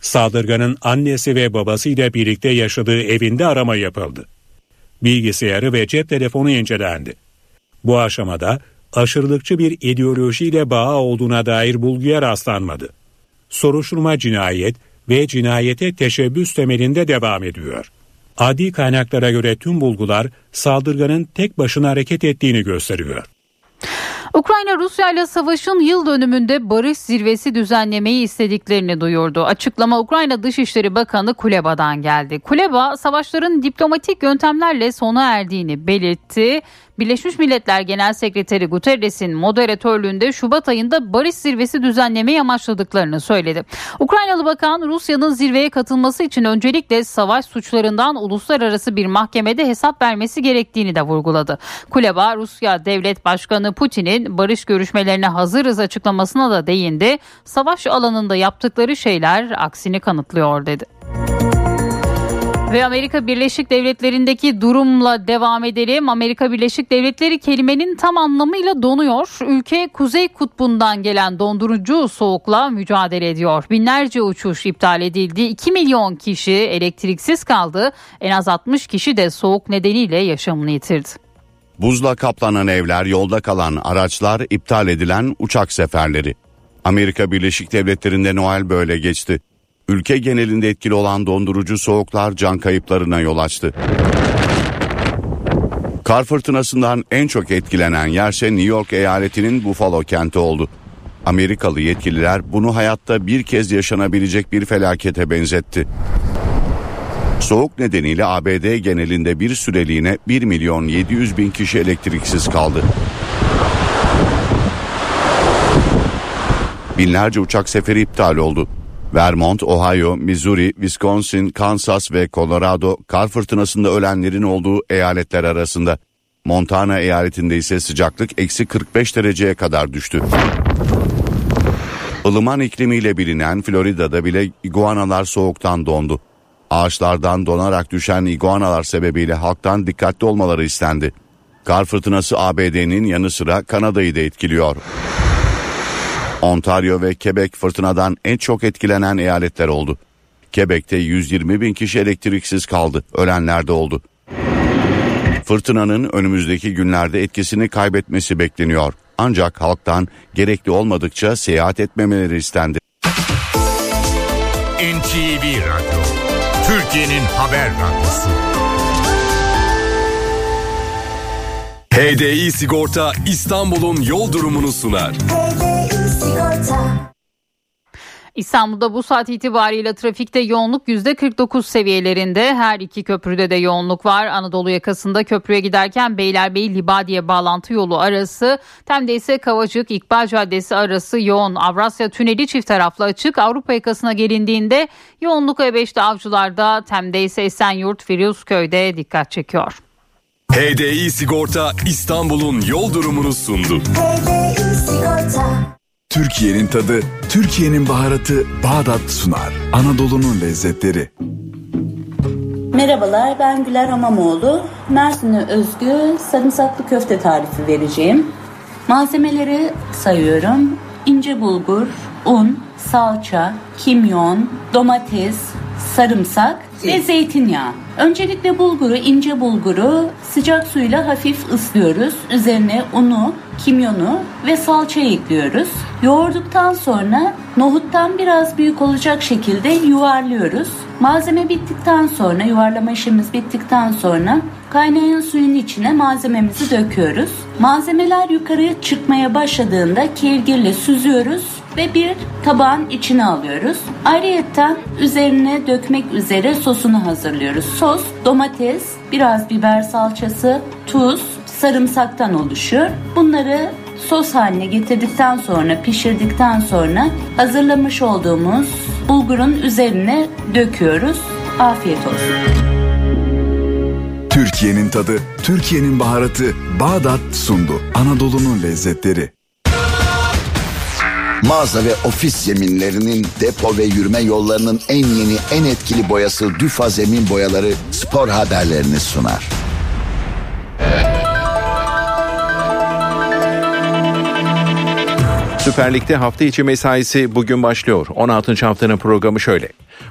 Saldırganın annesi ve babasıyla birlikte yaşadığı evinde arama yapıldı. Bilgisayarı ve cep telefonu incelendi. Bu aşamada aşırılıkçı bir ideolojiyle bağı olduğuna dair bulguya rastlanmadı. Soruşturma cinayet ve cinayete teşebbüs temelinde devam ediyor. Adi kaynaklara göre tüm bulgular saldırganın tek başına hareket ettiğini gösteriyor. Ukrayna Rusya ile savaşın yıl dönümünde barış zirvesi düzenlemeyi istediklerini duyurdu. Açıklama Ukrayna Dışişleri Bakanı Kuleba'dan geldi. Kuleba savaşların diplomatik yöntemlerle sona erdiğini belirtti. Birleşmiş Milletler Genel Sekreteri Guterres'in moderatörlüğünde Şubat ayında barış zirvesi düzenlemeyi amaçladıklarını söyledi. Ukraynalı bakan Rusya'nın zirveye katılması için öncelikle savaş suçlarından uluslararası bir mahkemede hesap vermesi gerektiğini de vurguladı. Kuleba Rusya Devlet Başkanı Putin'in barış görüşmelerine hazırız açıklamasına da değindi. Savaş alanında yaptıkları şeyler aksini kanıtlıyor dedi. Ve Amerika Birleşik Devletleri'ndeki durumla devam edelim. Amerika Birleşik Devletleri kelimenin tam anlamıyla donuyor. Ülke Kuzey Kutbu'ndan gelen dondurucu soğukla mücadele ediyor. Binlerce uçuş iptal edildi. 2 milyon kişi elektriksiz kaldı. En az 60 kişi de soğuk nedeniyle yaşamını yitirdi. Buzla kaplanan evler, yolda kalan araçlar, iptal edilen uçak seferleri. Amerika Birleşik Devletleri'nde Noel böyle geçti. Ülke genelinde etkili olan dondurucu soğuklar can kayıplarına yol açtı. Kar fırtınasından en çok etkilenen yerse New York eyaletinin Buffalo kenti oldu. Amerikalı yetkililer bunu hayatta bir kez yaşanabilecek bir felakete benzetti. Soğuk nedeniyle ABD genelinde bir süreliğine 1 milyon 700 bin kişi elektriksiz kaldı. Binlerce uçak seferi iptal oldu. Vermont, Ohio, Missouri, Wisconsin, Kansas ve Colorado kar fırtınasında ölenlerin olduğu eyaletler arasında. Montana eyaletinde ise sıcaklık eksi 45 dereceye kadar düştü. Ilıman iklimiyle bilinen Florida'da bile iguanalar soğuktan dondu. Ağaçlardan donarak düşen iguanalar sebebiyle halktan dikkatli olmaları istendi. Kar fırtınası ABD'nin yanı sıra Kanada'yı da etkiliyor. Ontario ve Quebec fırtınadan en çok etkilenen eyaletler oldu. Quebec'te 120 bin kişi elektriksiz kaldı. Ölenler de oldu. Fırtınanın önümüzdeki günlerde etkisini kaybetmesi bekleniyor. Ancak halktan gerekli olmadıkça seyahat etmemeleri istendi. NTV Radyo, Türkiye'nin haber radyosu. HDI Sigorta İstanbul'un yol durumunu sunar. İstanbul'da bu saat itibariyle trafikte yoğunluk %49 seviyelerinde. Her iki köprüde de yoğunluk var. Anadolu yakasında köprüye giderken Beylerbeyi Libadiye bağlantı yolu arası. Tem'de ise Kavacık İkbal Caddesi arası yoğun. Avrasya Tüneli çift taraflı açık. Avrupa yakasına gelindiğinde yoğunluk E5'te Avcılar'da. Tem'de ise Esenyurt Firuzköy'de dikkat çekiyor. HDI Sigorta İstanbul'un yol durumunu sundu. Türkiye'nin tadı, Türkiye'nin baharatı Bağdat sunar. Anadolu'nun lezzetleri. Merhabalar ben Güler Hamamoğlu. Mersin'e özgü sarımsaklı köfte tarifi vereceğim. Malzemeleri sayıyorum. İnce bulgur, un, salça, kimyon, domates, sarımsak ve zeytinyağı. Öncelikle bulguru, ince bulguru sıcak suyla hafif ıslıyoruz. Üzerine unu, kimyonu ve salçayı ekliyoruz. Yoğurduktan sonra nohuttan biraz büyük olacak şekilde yuvarlıyoruz. Malzeme bittikten sonra, yuvarlama işimiz bittikten sonra kaynayan suyun içine malzememizi döküyoruz. Malzemeler yukarıya çıkmaya başladığında kevgirle süzüyoruz ve bir tabağın içine alıyoruz. Ayrıyeten üzerine dökmek üzere sosunu hazırlıyoruz. Sos domates, biraz biber salçası, tuz, sarımsaktan oluşuyor. Bunları sos haline getirdikten sonra, pişirdikten sonra hazırlamış olduğumuz bulgurun üzerine döküyoruz. Afiyet olsun. Türkiye'nin tadı, Türkiye'nin baharatı Bağdat sundu. Anadolu'nun lezzetleri. Mağaza ve ofis zeminlerinin depo ve yürüme yollarının en yeni en etkili boyası Düfa Zemin Boyaları spor haberlerini sunar. Süper Lig'de hafta içi mesaisi bugün başlıyor. 16. haftanın programı şöyle.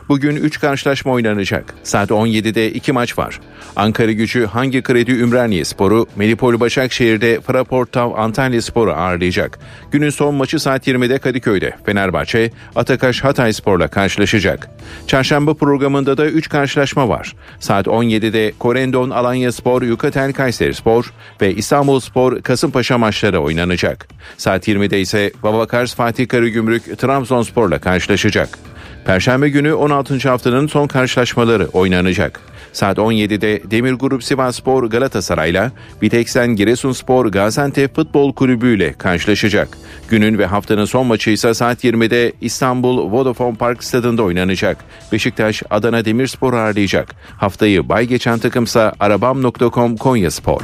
Bugün 3 karşılaşma oynanacak. Saat 17'de 2 maç var. Ankara gücü Hangi Kredi Ümraniye Sporu, Melipol Başakşehir'de Fraportav Antalya Sporu ağırlayacak. Günün son maçı saat 20'de Kadıköy'de. Fenerbahçe, Atakaş Hatay Spor'la karşılaşacak. Çarşamba programında da 3 karşılaşma var. Saat 17'de Korendon Alanya Spor, Yukatel Kayseri Spor ve İstanbul Spor Kasımpaşa maçları oynanacak. Saat 20'de ise Babakars Fatih Karagümrük Trabzonspor'la karşılaşacak. Perşembe günü 16. haftanın son karşılaşmaları oynanacak. Saat 17'de Demir Grup Sivasspor Galatasaray'la, Biteksen Giresunspor Gaziantep Futbol Kulübü ile karşılaşacak. Günün ve haftanın son maçı ise saat 20'de İstanbul Vodafone Park stadında oynanacak. Beşiktaş Adana Demirspor ağırlayacak. Haftayı bay geçen takımsa arabam.com Konya Spor.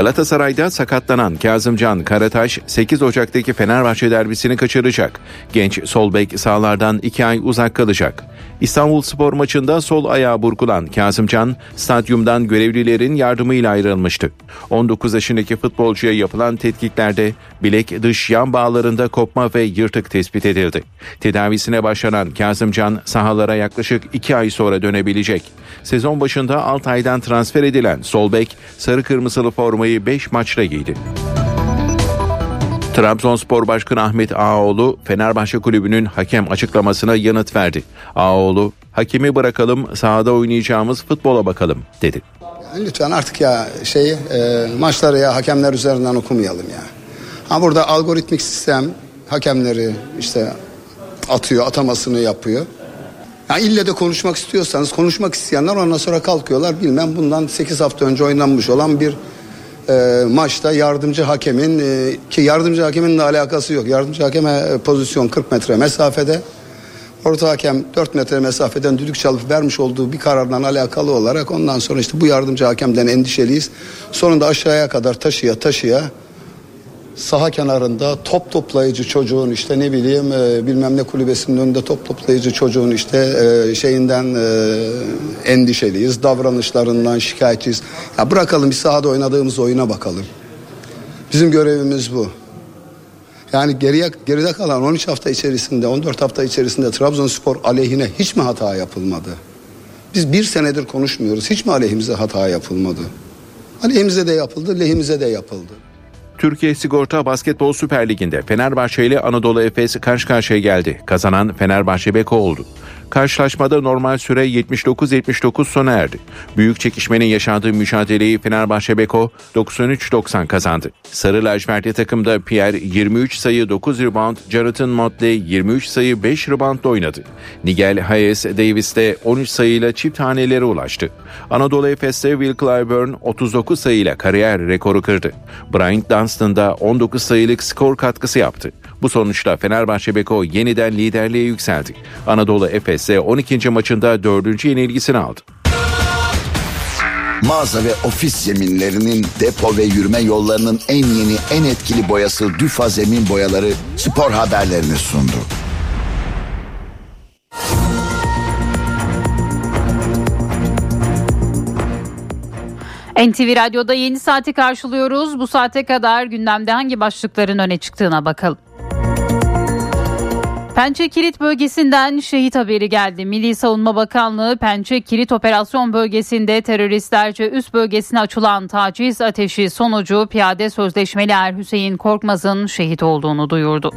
Galatasaray'da sakatlanan Kazımcan Karataş 8 Ocak'taki Fenerbahçe derbisini kaçıracak. Genç sol bek sahalardan 2 ay uzak kalacak. İstanbul Spor maçında sol ayağı burkulan Kazımcan stadyumdan görevlilerin yardımıyla ayrılmıştı. 19 yaşındaki futbolcuya yapılan tetkiklerde bilek dış yan bağlarında kopma ve yırtık tespit edildi. Tedavisine başlanan Kazımcan sahalara yaklaşık 2 ay sonra dönebilecek. Sezon başında Altay'dan transfer edilen sol bek sarı kırmızılı formayı 5 maçta giydi. Trabzonspor Başkanı Ahmet Ağaoğlu Fenerbahçe Kulübü'nün hakem açıklamasına yanıt verdi. Ağaoğlu, hakemi bırakalım sahada oynayacağımız futbola bakalım dedi. Lütfen artık ya şeyi e, maçları ya hakemler üzerinden okumayalım ya. Ha burada algoritmik sistem hakemleri işte atıyor atamasını yapıyor. Ya ille de konuşmak istiyorsanız konuşmak isteyenler ondan sonra kalkıyorlar bilmem bundan 8 hafta önce oynanmış olan bir e, maçta yardımcı hakemin e, ki yardımcı hakemin de alakası yok. Yardımcı hakeme pozisyon 40 metre mesafede. Orta hakem 4 metre mesafeden düdük çalıp vermiş olduğu bir karardan alakalı olarak ondan sonra işte bu yardımcı hakemden endişeliyiz. Sonunda aşağıya kadar taşıya taşıya saha kenarında top toplayıcı çocuğun işte ne bileyim e, bilmem ne kulübesinin önünde top toplayıcı çocuğun işte e, şeyinden e, endişeliyiz. Davranışlarından şikayetçiyiz. Ya bırakalım bir sahada oynadığımız oyuna bakalım. Bizim görevimiz bu. Yani geriye geride kalan 13 hafta içerisinde 14 hafta içerisinde Trabzonspor aleyhine hiç mi hata yapılmadı? Biz bir senedir konuşmuyoruz. Hiç mi aleyhimize hata yapılmadı? Aleyhimize de yapıldı, lehimize de yapıldı. Türkiye Sigorta Basketbol Süper Ligi'nde Fenerbahçe ile Anadolu Efes karşı karşıya geldi. Kazanan Fenerbahçe Beko oldu. Karşılaşmada normal süre 79-79 sona erdi. Büyük çekişmenin yaşandığı mücadeleyi Fenerbahçe Beko 93-90 kazandı. Sarı lacivertli takımda Pierre 23 sayı 9 rebound, Jonathan Motley 23 sayı 5 reboundla oynadı. Nigel Hayes Davis de 13 sayıyla çift hanelere ulaştı. Anadolu Efes'te Will Clyburn 39 sayıyla kariyer rekoru kırdı. Bryant Dunstan da 19 sayılık skor katkısı yaptı. Bu sonuçla Fenerbahçe Beko yeniden liderliğe yükseldi. Anadolu Efes ise 12. maçında 4. yenilgisini aldı. Mağaza ve ofis zeminlerinin depo ve yürüme yollarının en yeni en etkili boyası Düfa Zemin Boyaları spor haberlerini sundu. NTV Radyo'da yeni saati karşılıyoruz. Bu saate kadar gündemde hangi başlıkların öne çıktığına bakalım. Pençe Kilit bölgesinden şehit haberi geldi. Milli Savunma Bakanlığı Pençe Kilit operasyon bölgesinde teröristlerce üst bölgesine açılan taciz ateşi sonucu piyade sözleşmeli Er Hüseyin Korkmaz'ın şehit olduğunu duyurdu.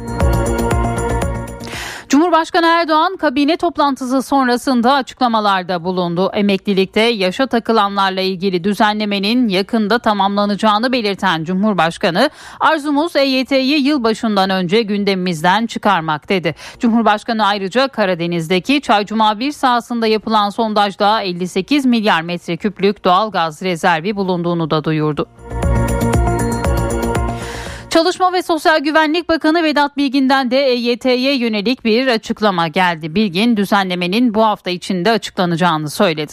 Cumhurbaşkanı Erdoğan kabine toplantısı sonrasında açıklamalarda bulundu. Emeklilikte yaşa takılanlarla ilgili düzenlemenin yakında tamamlanacağını belirten Cumhurbaşkanı arzumuz EYT'yi yılbaşından önce gündemimizden çıkarmak dedi. Cumhurbaşkanı ayrıca Karadeniz'deki Çaycuma 1 sahasında yapılan sondajda 58 milyar metreküplük doğal gaz rezervi bulunduğunu da duyurdu. Çalışma ve Sosyal Güvenlik Bakanı Vedat Bilgin'den de EYT'ye yönelik bir açıklama geldi. Bilgin düzenlemenin bu hafta içinde açıklanacağını söyledi.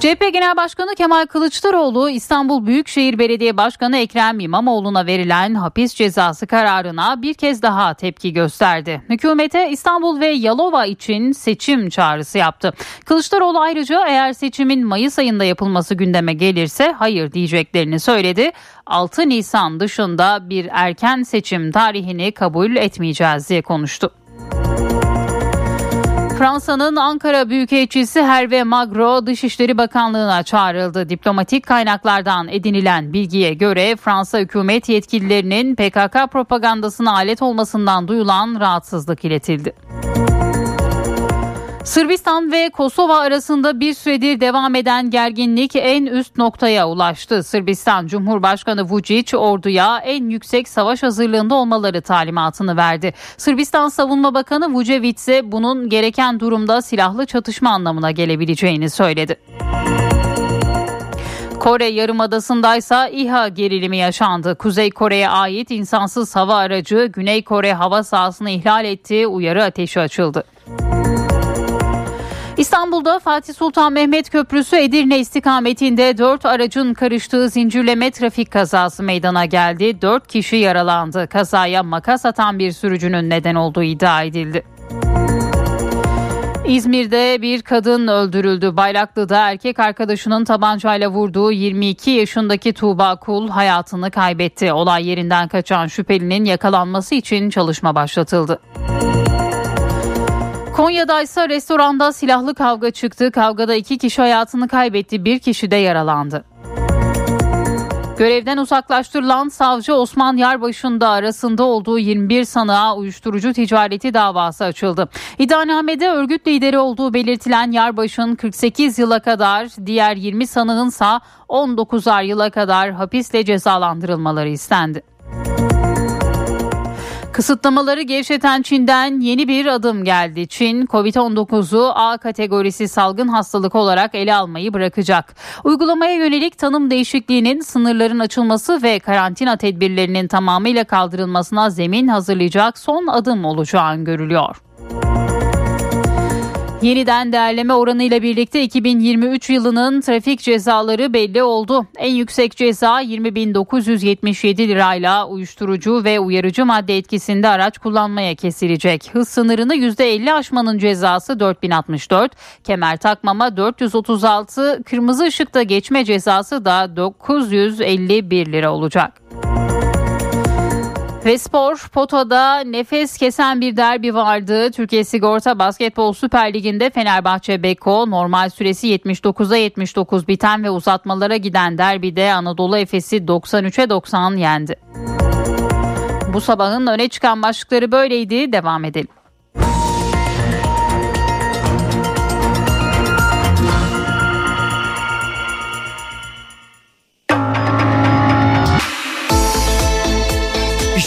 CHP Genel Başkanı Kemal Kılıçdaroğlu İstanbul Büyükşehir Belediye Başkanı Ekrem İmamoğlu'na verilen hapis cezası kararına bir kez daha tepki gösterdi. Hükümete İstanbul ve Yalova için seçim çağrısı yaptı. Kılıçdaroğlu ayrıca eğer seçimin Mayıs ayında yapılması gündeme gelirse hayır diyeceklerini söyledi. 6 Nisan dışında bir erken seçim tarihini kabul etmeyeceğiz diye konuştu. Fransa'nın Ankara Büyükelçisi Hervé Magro Dışişleri Bakanlığı'na çağrıldı. Diplomatik kaynaklardan edinilen bilgiye göre Fransa hükümet yetkililerinin PKK propagandasına alet olmasından duyulan rahatsızlık iletildi. Sırbistan ve Kosova arasında bir süredir devam eden gerginlik en üst noktaya ulaştı. Sırbistan Cumhurbaşkanı Vučić orduya en yüksek savaş hazırlığında olmaları talimatını verdi. Sırbistan Savunma Bakanı Vucevic ise bunun gereken durumda silahlı çatışma anlamına gelebileceğini söyledi. Kore Yarımadası'ndaysa İHA gerilimi yaşandı. Kuzey Kore'ye ait insansız hava aracı Güney Kore hava sahasını ihlal etti, uyarı ateşi açıldı. İstanbul'da Fatih Sultan Mehmet Köprüsü Edirne istikametinde 4 aracın karıştığı zincirleme trafik kazası meydana geldi. 4 kişi yaralandı. Kazaya makas atan bir sürücünün neden olduğu iddia edildi. İzmir'de bir kadın öldürüldü. Bayraklı'da erkek arkadaşının tabancayla vurduğu 22 yaşındaki Tuğba Kul hayatını kaybetti. Olay yerinden kaçan şüphelinin yakalanması için çalışma başlatıldı. Konya'da ise restoranda silahlı kavga çıktı. Kavgada iki kişi hayatını kaybetti, bir kişi de yaralandı. Görevden uzaklaştırılan savcı Osman Yarbaşı'nın da arasında olduğu 21 sanığa uyuşturucu ticareti davası açıldı. İddianamede örgüt lideri olduğu belirtilen Yarbaşı'nın 48 yıla kadar diğer 20 sanığınsa 19'ar yıla kadar hapisle cezalandırılmaları istendi. Kısıtlamaları gevşeten Çin'den yeni bir adım geldi. Çin, Covid-19'u A kategorisi salgın hastalık olarak ele almayı bırakacak. Uygulamaya yönelik tanım değişikliğinin sınırların açılması ve karantina tedbirlerinin tamamıyla kaldırılmasına zemin hazırlayacak son adım olacağı görülüyor. Yeniden değerleme oranıyla birlikte 2023 yılının trafik cezaları belli oldu. En yüksek ceza 20.977 lirayla uyuşturucu ve uyarıcı madde etkisinde araç kullanmaya kesilecek. Hız sınırını %50 aşmanın cezası 4064, kemer takmama 436, kırmızı ışıkta geçme cezası da 951 lira olacak. Ve spor potada nefes kesen bir derbi vardı. Türkiye Sigorta Basketbol Süper Ligi'nde Fenerbahçe Beko normal süresi 79'a 79 biten ve uzatmalara giden derbide Anadolu Efes'i 93'e 90 yendi. Bu sabahın öne çıkan başlıkları böyleydi. Devam edelim.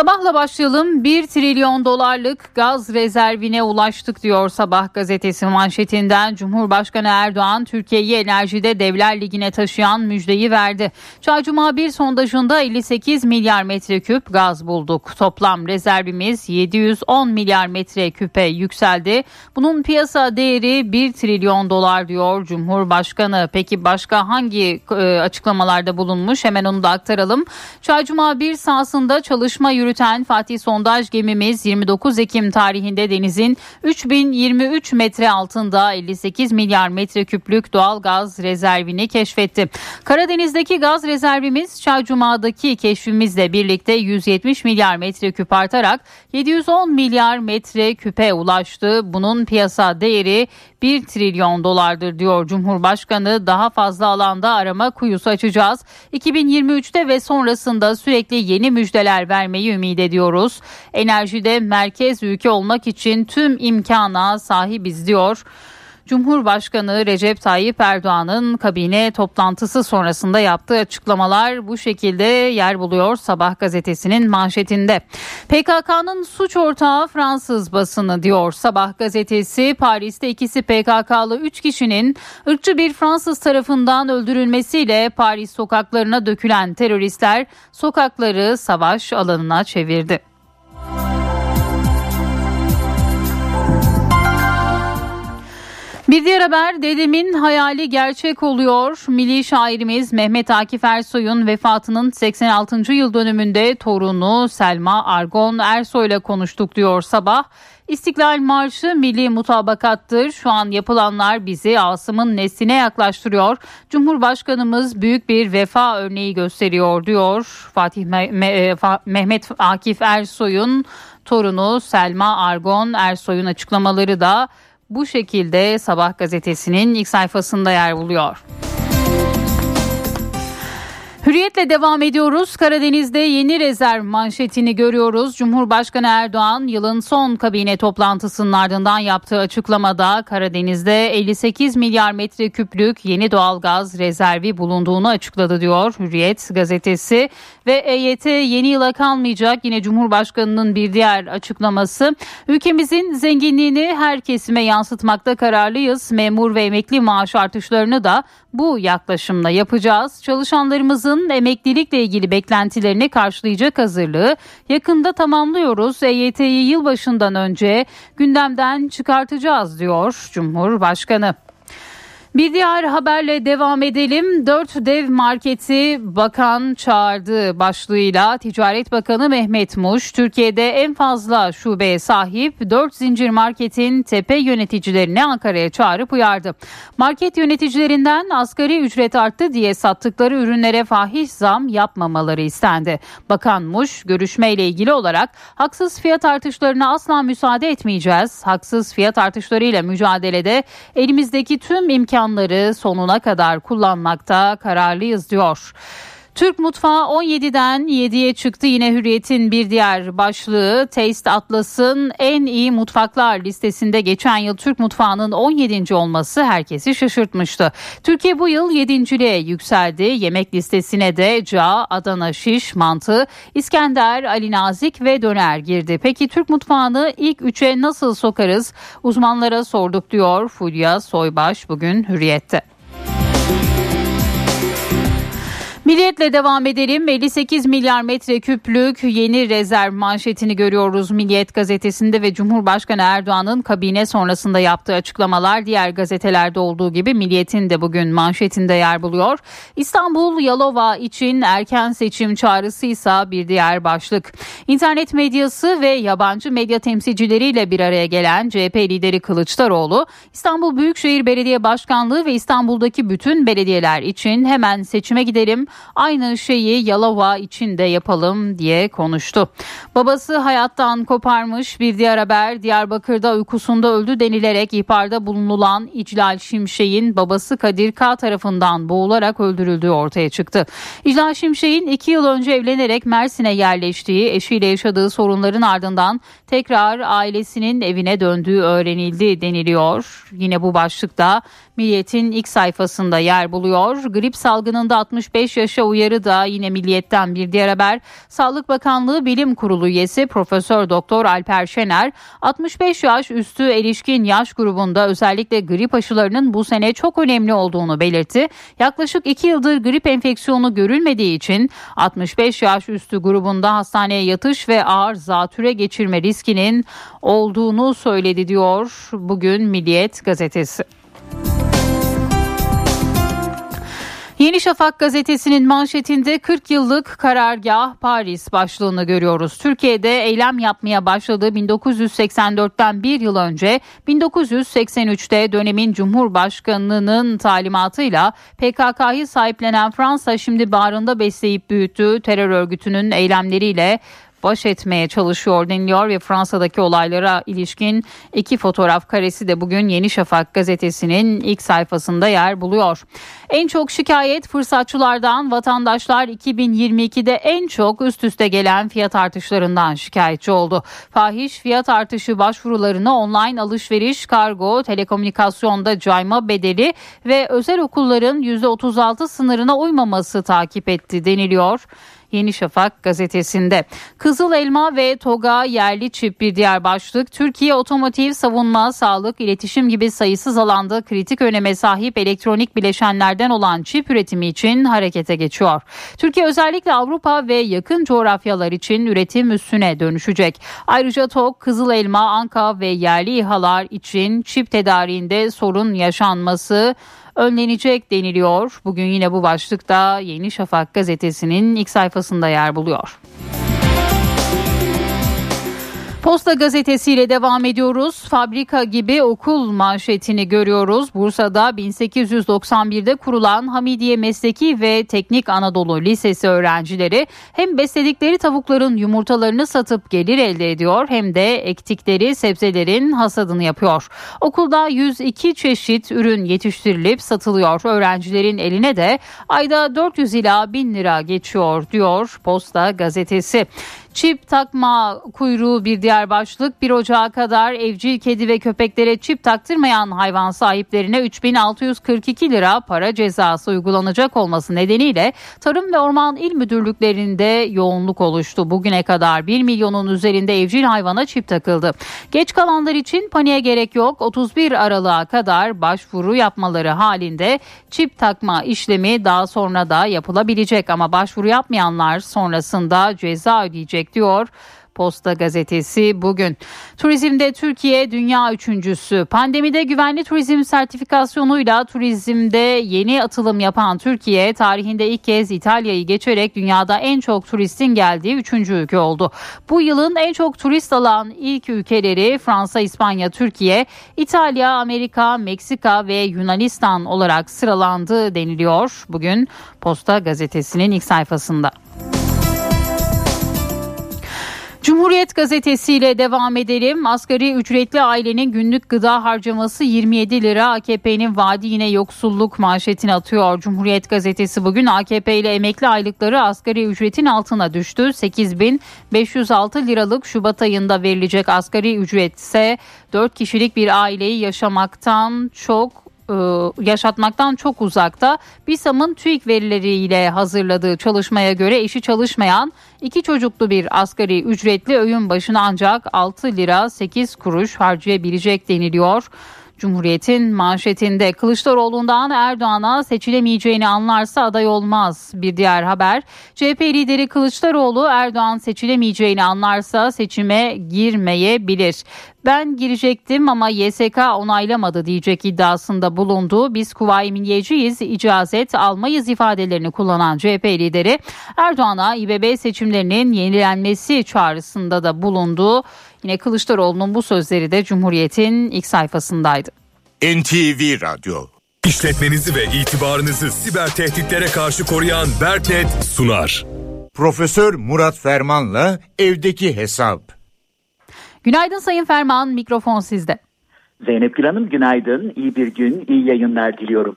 Sabahla başlayalım. 1 trilyon dolarlık gaz rezervine ulaştık diyor Sabah gazetesi manşetinden. Cumhurbaşkanı Erdoğan Türkiye'yi enerjide Devler Ligi'ne taşıyan müjdeyi verdi. Çaycuma bir sondajında 58 milyar metreküp gaz bulduk. Toplam rezervimiz 710 milyar metreküpe yükseldi. Bunun piyasa değeri 1 trilyon dolar diyor Cumhurbaşkanı. Peki başka hangi e, açıklamalarda bulunmuş? Hemen onu da aktaralım. Çaycuma bir sahasında çalışma yürüten Fatih Sondaj gemimiz 29 Ekim tarihinde denizin 3023 metre altında 58 milyar metreküplük doğal gaz rezervini keşfetti. Karadeniz'deki gaz rezervimiz Çaycuma'daki keşfimizle birlikte 170 milyar metreküp artarak 710 milyar metreküpe ulaştı. Bunun piyasa değeri 1 trilyon dolardır diyor Cumhurbaşkanı. Daha fazla alanda arama kuyusu açacağız. 2023'te ve sonrasında sürekli yeni müjdeler vermeyi ümit ediyoruz. Enerjide merkez ülke olmak için tüm imkana sahibiz diyor. Cumhurbaşkanı Recep Tayyip Erdoğan'ın kabine toplantısı sonrasında yaptığı açıklamalar bu şekilde yer buluyor Sabah gazetesinin manşetinde. PKK'nın suç ortağı Fransız basını diyor Sabah gazetesi. Paris'te ikisi PKK'lı 3 kişinin ırkçı bir Fransız tarafından öldürülmesiyle Paris sokaklarına dökülen teröristler sokakları savaş alanına çevirdi. Bir diğer haber dedemin hayali gerçek oluyor. Milli şairimiz Mehmet Akif Ersoy'un vefatının 86. yıl dönümünde torunu Selma Argon Ersoy ile konuştuk diyor sabah. İstiklal Marşı milli mutabakattır. Şu an yapılanlar bizi Asım'ın nesline yaklaştırıyor. Cumhurbaşkanımız büyük bir vefa örneği gösteriyor diyor. Fatih Me- Me- Mehmet Akif Ersoy'un torunu Selma Argon Ersoy'un açıklamaları da bu şekilde Sabah gazetesinin ilk sayfasında yer buluyor. Hürriyetle devam ediyoruz. Karadeniz'de yeni rezerv manşetini görüyoruz. Cumhurbaşkanı Erdoğan yılın son kabine toplantısının ardından yaptığı açıklamada Karadeniz'de 58 milyar metreküplük yeni doğalgaz rezervi bulunduğunu açıkladı diyor Hürriyet gazetesi. Ve EYT yeni yıla kalmayacak yine Cumhurbaşkanı'nın bir diğer açıklaması. Ülkemizin zenginliğini her kesime yansıtmakta kararlıyız. Memur ve emekli maaş artışlarını da bu yaklaşımla yapacağız. Çalışanlarımızın emeklilikle ilgili beklentilerini karşılayacak hazırlığı yakında tamamlıyoruz. EYT'yi yılbaşından önce gündemden çıkartacağız diyor Cumhurbaşkanı. Bir diğer haberle devam edelim. Dört dev marketi bakan çağırdı başlığıyla Ticaret Bakanı Mehmet Muş, Türkiye'de en fazla şubeye sahip dört zincir marketin tepe yöneticilerini Ankara'ya çağırıp uyardı. Market yöneticilerinden asgari ücret arttı diye sattıkları ürünlere fahiş zam yapmamaları istendi. Bakan Muş, görüşmeyle ilgili olarak haksız fiyat artışlarına asla müsaade etmeyeceğiz. Haksız fiyat artışlarıyla mücadelede elimizdeki tüm imkan imkanları sonuna kadar kullanmakta kararlıyız diyor. Türk mutfağı 17'den 7'ye çıktı. Yine Hürriyet'in bir diğer başlığı Taste Atlas'ın en iyi mutfaklar listesinde geçen yıl Türk mutfağının 17. olması herkesi şaşırtmıştı. Türkiye bu yıl 7.liğe yükseldi. Yemek listesine de ca, Adana şiş, mantı, İskender, Ali Nazik ve döner girdi. Peki Türk mutfağını ilk üçe nasıl sokarız? Uzmanlara sorduk diyor Fulya Soybaş bugün Hürriyet'te. Milliyetle devam edelim. 58 milyar metreküplük yeni rezerv manşetini görüyoruz Milliyet gazetesinde ve Cumhurbaşkanı Erdoğan'ın kabine sonrasında yaptığı açıklamalar diğer gazetelerde olduğu gibi Milliyet'in de bugün manşetinde yer buluyor. İstanbul Yalova için erken seçim çağrısı ise bir diğer başlık. İnternet medyası ve yabancı medya temsilcileriyle bir araya gelen CHP lideri Kılıçdaroğlu, İstanbul Büyükşehir Belediye Başkanlığı ve İstanbul'daki bütün belediyeler için hemen seçime gidelim aynı şeyi Yalova için de yapalım diye konuştu. Babası hayattan koparmış bir diğer haber Diyarbakır'da uykusunda öldü denilerek ihbarda bulunulan İclal Şimşek'in babası Kadir K tarafından boğularak öldürüldüğü ortaya çıktı. İclal Şimşek'in iki yıl önce evlenerek Mersin'e yerleştiği eşiyle yaşadığı sorunların ardından tekrar ailesinin evine döndüğü öğrenildi deniliyor. Yine bu başlıkta Milliyet'in ilk sayfasında yer buluyor. Grip salgınında 65 yaşa uyarı da yine Milliyet'ten bir diğer haber. Sağlık Bakanlığı Bilim Kurulu üyesi Profesör Doktor Alper Şener 65 yaş üstü erişkin yaş grubunda özellikle grip aşılarının bu sene çok önemli olduğunu belirtti. Yaklaşık 2 yıldır grip enfeksiyonu görülmediği için 65 yaş üstü grubunda hastaneye yatış ve ağır zatüre geçirme riskinin olduğunu söyledi diyor bugün Milliyet gazetesi. Yeni Şafak gazetesinin manşetinde 40 yıllık karargah Paris başlığını görüyoruz. Türkiye'de eylem yapmaya başladığı 1984'ten bir yıl önce 1983'te dönemin Cumhurbaşkanı'nın talimatıyla PKK'yı sahiplenen Fransa şimdi bağrında besleyip büyüttüğü terör örgütünün eylemleriyle baş etmeye çalışıyor deniliyor ve Fransa'daki olaylara ilişkin iki fotoğraf karesi de bugün Yeni Şafak gazetesinin ilk sayfasında yer buluyor. En çok şikayet fırsatçılardan vatandaşlar 2022'de en çok üst üste gelen fiyat artışlarından şikayetçi oldu. Fahiş fiyat artışı başvurularını online alışveriş, kargo, telekomünikasyonda cayma bedeli ve özel okulların %36 sınırına uymaması takip etti deniliyor. Yeni Şafak gazetesinde. Kızıl Elma ve Toga yerli çip bir diğer başlık. Türkiye otomotiv, savunma, sağlık, iletişim gibi sayısız alanda kritik öneme sahip elektronik bileşenlerden olan çip üretimi için harekete geçiyor. Türkiye özellikle Avrupa ve yakın coğrafyalar için üretim üstüne dönüşecek. Ayrıca TOG, Kızıl Elma, Anka ve yerli İHA'lar için çip tedariğinde sorun yaşanması önlenecek deniliyor. Bugün yine bu başlıkta Yeni Şafak gazetesinin ilk sayfasında yer buluyor. Posta gazetesiyle devam ediyoruz. Fabrika gibi okul manşetini görüyoruz. Bursa'da 1891'de kurulan Hamidiye Mesleki ve Teknik Anadolu Lisesi öğrencileri hem besledikleri tavukların yumurtalarını satıp gelir elde ediyor hem de ektikleri sebzelerin hasadını yapıyor. Okulda 102 çeşit ürün yetiştirilip satılıyor. Öğrencilerin eline de ayda 400 ila 1000 lira geçiyor diyor Posta gazetesi. Çip takma kuyruğu bir diğer başlık. 1 Ocağı kadar evcil kedi ve köpeklere çip taktırmayan hayvan sahiplerine 3642 lira para cezası uygulanacak olması nedeniyle Tarım ve Orman İl Müdürlüklerinde yoğunluk oluştu. Bugüne kadar 1 milyonun üzerinde evcil hayvana çip takıldı. Geç kalanlar için paniğe gerek yok. 31 Aralık'a kadar başvuru yapmaları halinde çip takma işlemi daha sonra da yapılabilecek ama başvuru yapmayanlar sonrasında ceza ödeyecek diyor Posta Gazetesi bugün. Turizmde Türkiye dünya üçüncüsü. Pandemide güvenli turizm sertifikasyonuyla turizmde yeni atılım yapan Türkiye tarihinde ilk kez İtalya'yı geçerek dünyada en çok turistin geldiği üçüncü ülke oldu. Bu yılın en çok turist alan ilk ülkeleri Fransa, İspanya, Türkiye, İtalya, Amerika, Meksika ve Yunanistan olarak sıralandı deniliyor bugün Posta Gazetesi'nin ilk sayfasında. Cumhuriyet gazetesiyle devam edelim. Asgari ücretli ailenin günlük gıda harcaması 27 lira. AKP'nin vaadi yine yoksulluk manşetini atıyor. Cumhuriyet gazetesi bugün AKP ile emekli aylıkları asgari ücretin altına düştü. 8506 liralık Şubat ayında verilecek asgari ücret ise 4 kişilik bir aileyi yaşamaktan çok yaşatmaktan çok uzakta. BİSAM'ın TÜİK verileriyle hazırladığı çalışmaya göre eşi çalışmayan iki çocuklu bir asgari ücretli öğün başına ancak 6 lira 8 kuruş harcayabilecek deniliyor. Cumhuriyet'in manşetinde Kılıçdaroğlu'ndan Erdoğan'a seçilemeyeceğini anlarsa aday olmaz. Bir diğer haber CHP lideri Kılıçdaroğlu Erdoğan seçilemeyeceğini anlarsa seçime girmeyebilir. Ben girecektim ama YSK onaylamadı diyecek iddiasında bulundu. Biz Kuvayi Milliyeciyiz, icazet almayız ifadelerini kullanan CHP lideri Erdoğan'a İBB seçimlerinin yenilenmesi çağrısında da bulundu. Yine Kılıçdaroğlu'nun bu sözleri de Cumhuriyet'in ilk sayfasındaydı. NTV Radyo İşletmenizi ve itibarınızı siber tehditlere karşı koruyan Berknet sunar. Profesör Murat Ferman'la evdeki hesap. Günaydın Sayın Ferman, mikrofon sizde. Zeynep Gül Hanım günaydın, iyi bir gün, iyi yayınlar diliyorum.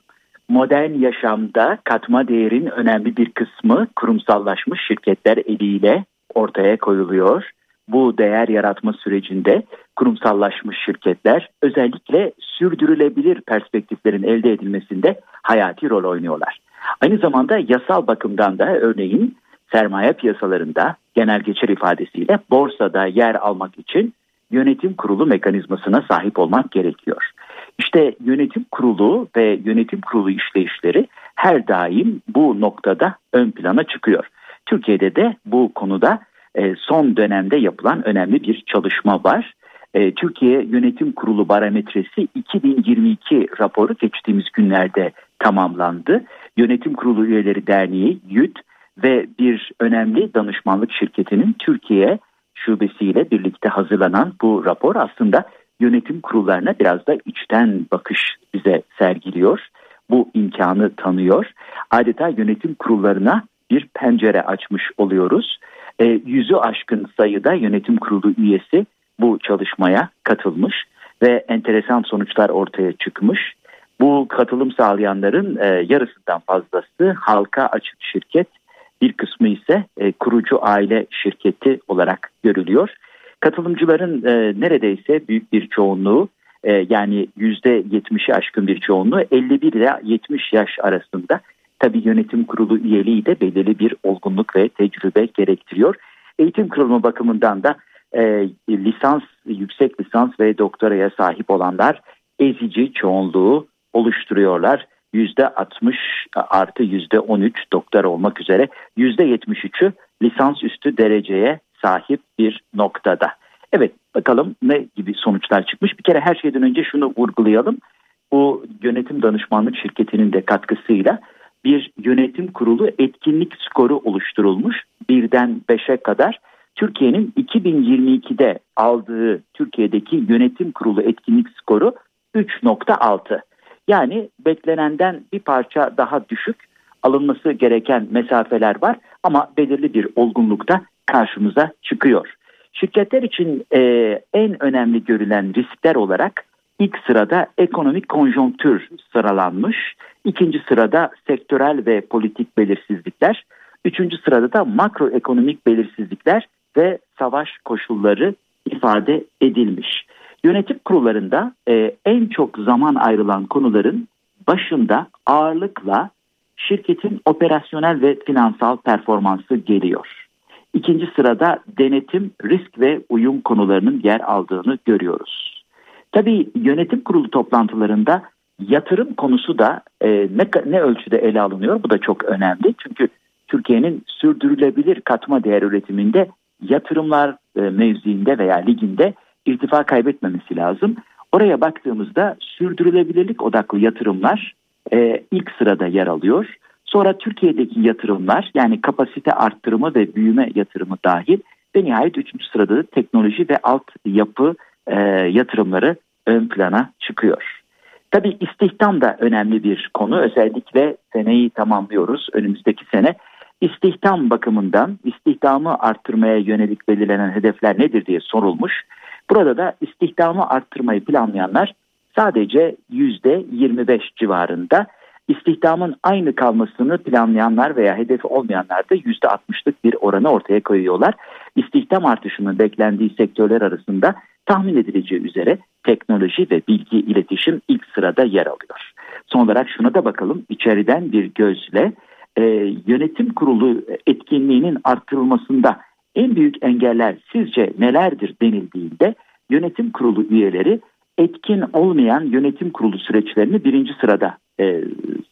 Modern yaşamda katma değerin önemli bir kısmı kurumsallaşmış şirketler eliyle ortaya koyuluyor. Bu değer yaratma sürecinde kurumsallaşmış şirketler özellikle sürdürülebilir perspektiflerin elde edilmesinde hayati rol oynuyorlar. Aynı zamanda yasal bakımdan da örneğin sermaye piyasalarında genel geçer ifadesiyle borsada yer almak için yönetim kurulu mekanizmasına sahip olmak gerekiyor. İşte yönetim kurulu ve yönetim kurulu işleyişleri her daim bu noktada ön plana çıkıyor. Türkiye'de de bu konuda e, son dönemde yapılan önemli bir çalışma var. E, Türkiye Yönetim Kurulu Barometresi 2022 raporu geçtiğimiz günlerde tamamlandı. Yönetim Kurulu Üyeleri Derneği YÜT ve bir önemli danışmanlık şirketinin Türkiye şubesiyle birlikte hazırlanan bu rapor aslında yönetim kurullarına biraz da içten bakış bize sergiliyor. Bu imkanı tanıyor. Adeta yönetim kurullarına bir pencere açmış oluyoruz. E, yüzü aşkın sayıda yönetim kurulu üyesi bu çalışmaya katılmış ve enteresan sonuçlar ortaya çıkmış. Bu katılım sağlayanların e, yarısından fazlası halka açık şirket, bir kısmı ise e, kurucu aile şirketi olarak görülüyor. Katılımcıların e, neredeyse büyük bir çoğunluğu e, yani %70'i aşkın bir çoğunluğu 51 ile 70 yaş arasında. Tabi yönetim kurulu üyeliği de belirli bir olgunluk ve tecrübe gerektiriyor. Eğitim kurulumu bakımından da e, lisans, yüksek lisans ve doktoraya sahip olanlar ezici çoğunluğu oluşturuyorlar. %60 artı %13 doktor olmak üzere %73'ü lisans üstü dereceye sahip bir noktada. Evet bakalım ne gibi sonuçlar çıkmış. Bir kere her şeyden önce şunu vurgulayalım. Bu yönetim danışmanlık şirketinin de katkısıyla bir yönetim kurulu etkinlik skoru oluşturulmuş. Birden beşe kadar Türkiye'nin 2022'de aldığı Türkiye'deki yönetim kurulu etkinlik skoru 3.6. Yani beklenenden bir parça daha düşük alınması gereken mesafeler var ama belirli bir olgunlukta karşımıza çıkıyor. Şirketler için e, en önemli görülen riskler olarak ilk sırada ekonomik konjonktür sıralanmış, ikinci sırada sektörel ve politik belirsizlikler, üçüncü sırada da makroekonomik belirsizlikler ve savaş koşulları ifade edilmiş. Yönetim kurullarında e, en çok zaman ayrılan konuların başında ağırlıkla şirketin operasyonel ve finansal performansı geliyor. İkinci sırada denetim, risk ve uyum konularının yer aldığını görüyoruz. Tabii yönetim kurulu toplantılarında yatırım konusu da e, ne, ne ölçüde ele alınıyor bu da çok önemli. Çünkü Türkiye'nin sürdürülebilir katma değer üretiminde yatırımlar e, mevziinde veya liginde irtifa kaybetmemesi lazım. Oraya baktığımızda sürdürülebilirlik odaklı yatırımlar e, ilk sırada yer alıyor. Sonra Türkiye'deki yatırımlar yani kapasite arttırımı ve büyüme yatırımı dahil ve nihayet üçüncü sırada da teknoloji ve alt yapı e, yatırımları ön plana çıkıyor. Tabii istihdam da önemli bir konu. Özellikle seneyi tamamlıyoruz önümüzdeki sene. İstihdam bakımından istihdamı arttırmaya yönelik belirlenen hedefler nedir diye sorulmuş. Burada da istihdamı arttırmayı planlayanlar sadece %25 civarında istihdamın aynı kalmasını planlayanlar veya hedefi olmayanlar da %60'lık bir oranı ortaya koyuyorlar. İstihdam artışının beklendiği sektörler arasında tahmin edileceği üzere teknoloji ve bilgi iletişim ilk sırada yer alıyor. Son olarak şuna da bakalım içeriden bir gözle e, yönetim kurulu etkinliğinin artırılmasında en büyük engeller sizce nelerdir denildiğinde yönetim kurulu üyeleri etkin olmayan yönetim kurulu süreçlerini birinci sırada e,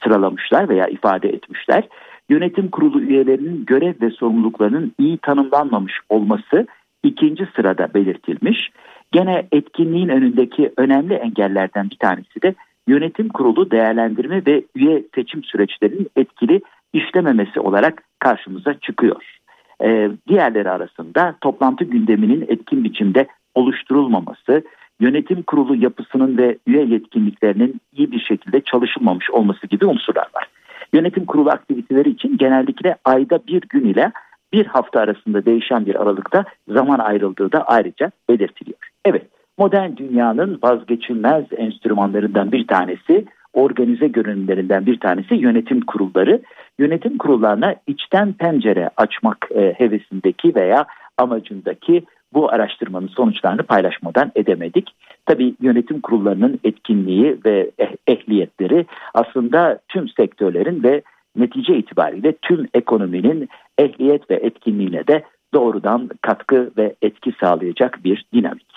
sıralamışlar veya ifade etmişler. Yönetim kurulu üyelerinin görev ve sorumluluklarının iyi tanımlanmamış olması ikinci sırada belirtilmiş. Gene etkinliğin önündeki önemli engellerden bir tanesi de yönetim kurulu değerlendirme ve üye seçim süreçlerinin etkili işlememesi olarak karşımıza çıkıyor. Ee, diğerleri arasında toplantı gündeminin etkin biçimde oluşturulmaması, yönetim kurulu yapısının ve üye yetkinliklerinin iyi bir şekilde çalışılmamış olması gibi unsurlar var. Yönetim kurulu aktiviteleri için genellikle ayda bir gün ile bir hafta arasında değişen bir aralıkta zaman ayrıldığı da ayrıca belirtiliyor. Evet, modern dünyanın vazgeçilmez enstrümanlarından bir tanesi, organize görünümlerinden bir tanesi yönetim kurulları. Yönetim kurullarına içten pencere açmak e, hevesindeki veya amacındaki bu araştırmanın sonuçlarını paylaşmadan edemedik. Tabii yönetim kurullarının etkinliği ve eh, ehliyetleri aslında tüm sektörlerin ve netice itibariyle tüm ekonominin ehliyet ve etkinliğine de doğrudan katkı ve etki sağlayacak bir dinamik.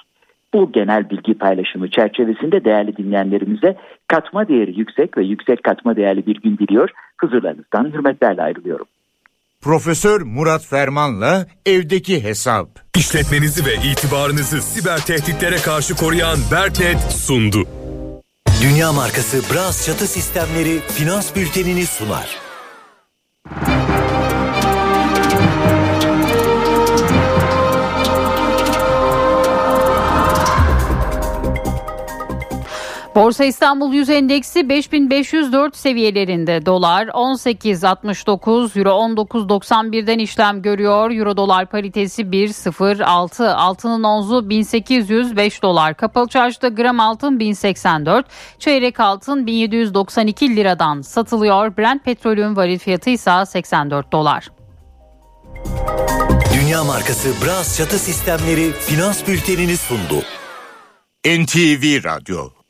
Bu genel bilgi paylaşımı çerçevesinde değerli dinleyenlerimize katma değeri yüksek ve yüksek katma değerli bir gün diliyor. Huzurlarınızdan hürmetlerle ayrılıyorum. Profesör Murat Ferman'la evdeki hesap. İşletmenizi ve itibarınızı siber tehditlere karşı koruyan Berknet sundu. Dünya markası Bras çatı sistemleri finans bültenini sunar. Borsa İstanbul Yüz Endeksi 5504 seviyelerinde dolar 18.69 euro 19.91'den işlem görüyor. Euro dolar paritesi 1.06 altının onzu 1805 dolar. Kapalı çarşıda gram altın 1084 çeyrek altın 1792 liradan satılıyor. Brent petrolün varil fiyatı ise 84 dolar. Dünya markası Bras çatı sistemleri finans bültenini sundu. NTV Radyo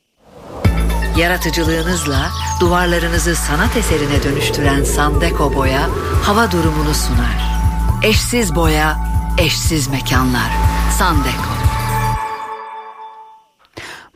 Yaratıcılığınızla duvarlarınızı sanat eserine dönüştüren Sandeko Boya hava durumunu sunar. Eşsiz boya, eşsiz mekanlar. Sandeko.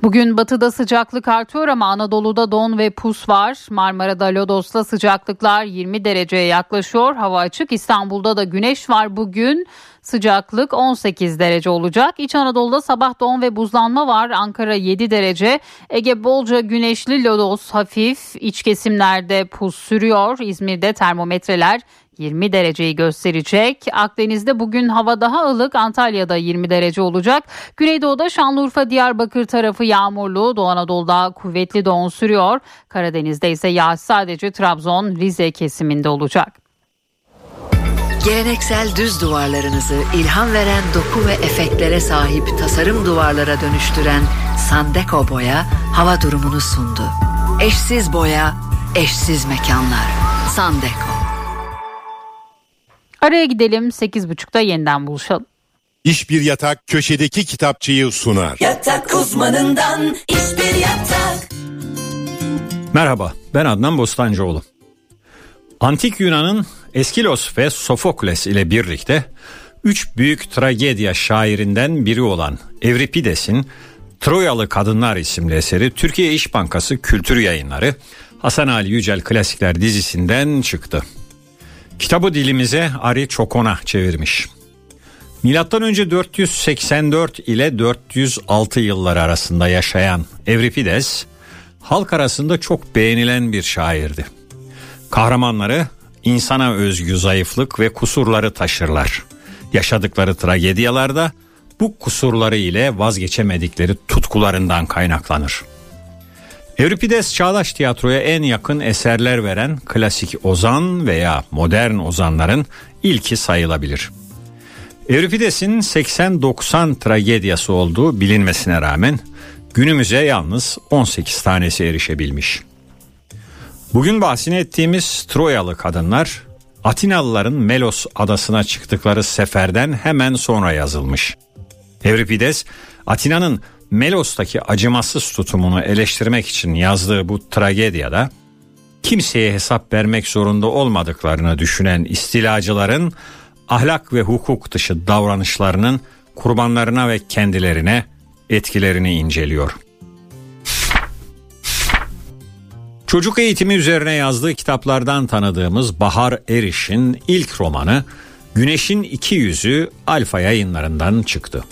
Bugün batıda sıcaklık artıyor ama Anadolu'da don ve pus var. Marmara'da Lodos'ta sıcaklıklar 20 dereceye yaklaşıyor. Hava açık. İstanbul'da da güneş var bugün. Sıcaklık 18 derece olacak. İç Anadolu'da sabah don ve buzlanma var. Ankara 7 derece. Ege bolca güneşli lodos hafif. İç kesimlerde pus sürüyor. İzmir'de termometreler 20 dereceyi gösterecek. Akdeniz'de bugün hava daha ılık. Antalya'da 20 derece olacak. Güneydoğu'da Şanlıurfa, Diyarbakır tarafı yağmurlu. Doğu Anadolu'da kuvvetli don sürüyor. Karadeniz'de ise yağış sadece Trabzon, Rize kesiminde olacak. Geleneksel düz duvarlarınızı ilham veren doku ve efektlere sahip tasarım duvarlara dönüştüren Sandeko Boya hava durumunu sundu. Eşsiz boya, eşsiz mekanlar. Sandeko. Araya gidelim 8.30'da yeniden buluşalım. İş bir yatak köşedeki kitapçıyı sunar. Yatak uzmanından iş bir yatak. Merhaba ben Adnan Bostancıoğlu. Antik Yunan'ın Eskilos ve Sofokles ile birlikte üç büyük tragedya şairinden biri olan Evripides'in Troyalı Kadınlar isimli eseri Türkiye İş Bankası Kültür Yayınları Hasan Ali Yücel Klasikler dizisinden çıktı. Kitabı dilimize Ari Çokona çevirmiş. Milattan önce 484 ile 406 yılları arasında yaşayan Evripides halk arasında çok beğenilen bir şairdi. Kahramanları insana özgü zayıflık ve kusurları taşırlar. Yaşadıkları tragedyalarda bu kusurları ile vazgeçemedikleri tutkularından kaynaklanır. Euripides çağdaş tiyatroya en yakın eserler veren klasik ozan veya modern ozanların ilki sayılabilir. Euripides'in 80-90 tragedyası olduğu bilinmesine rağmen günümüze yalnız 18 tanesi erişebilmiş. Bugün bahsini ettiğimiz Troyalı kadınlar Atinalıların Melos adasına çıktıkları seferden hemen sonra yazılmış. Euripides Atina'nın Melos'taki acımasız tutumunu eleştirmek için yazdığı bu tragedyada kimseye hesap vermek zorunda olmadıklarını düşünen istilacıların ahlak ve hukuk dışı davranışlarının kurbanlarına ve kendilerine etkilerini inceliyor. Çocuk eğitimi üzerine yazdığı kitaplardan tanıdığımız Bahar Eriş'in ilk romanı Güneşin İki Yüzü Alfa yayınlarından çıktı.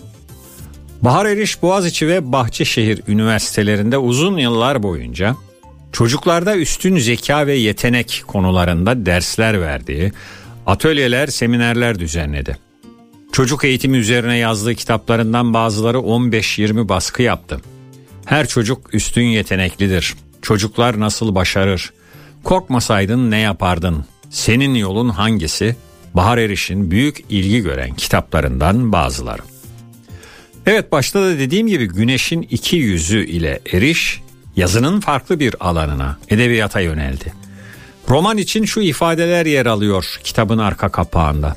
Bahar Eriş Boğaziçi ve Bahçeşehir üniversitelerinde uzun yıllar boyunca çocuklarda üstün zeka ve yetenek konularında dersler verdiği, atölyeler, seminerler düzenledi. Çocuk eğitimi üzerine yazdığı kitaplarından bazıları 15-20 baskı yaptı. Her çocuk üstün yeteneklidir. Çocuklar nasıl başarır? Korkmasaydın ne yapardın? Senin yolun hangisi? Bahar Eriş'in büyük ilgi gören kitaplarından bazıları. Evet başta da dediğim gibi güneşin iki yüzü ile Eriş yazının farklı bir alanına, edebiyata yöneldi. Roman için şu ifadeler yer alıyor kitabın arka kapağında.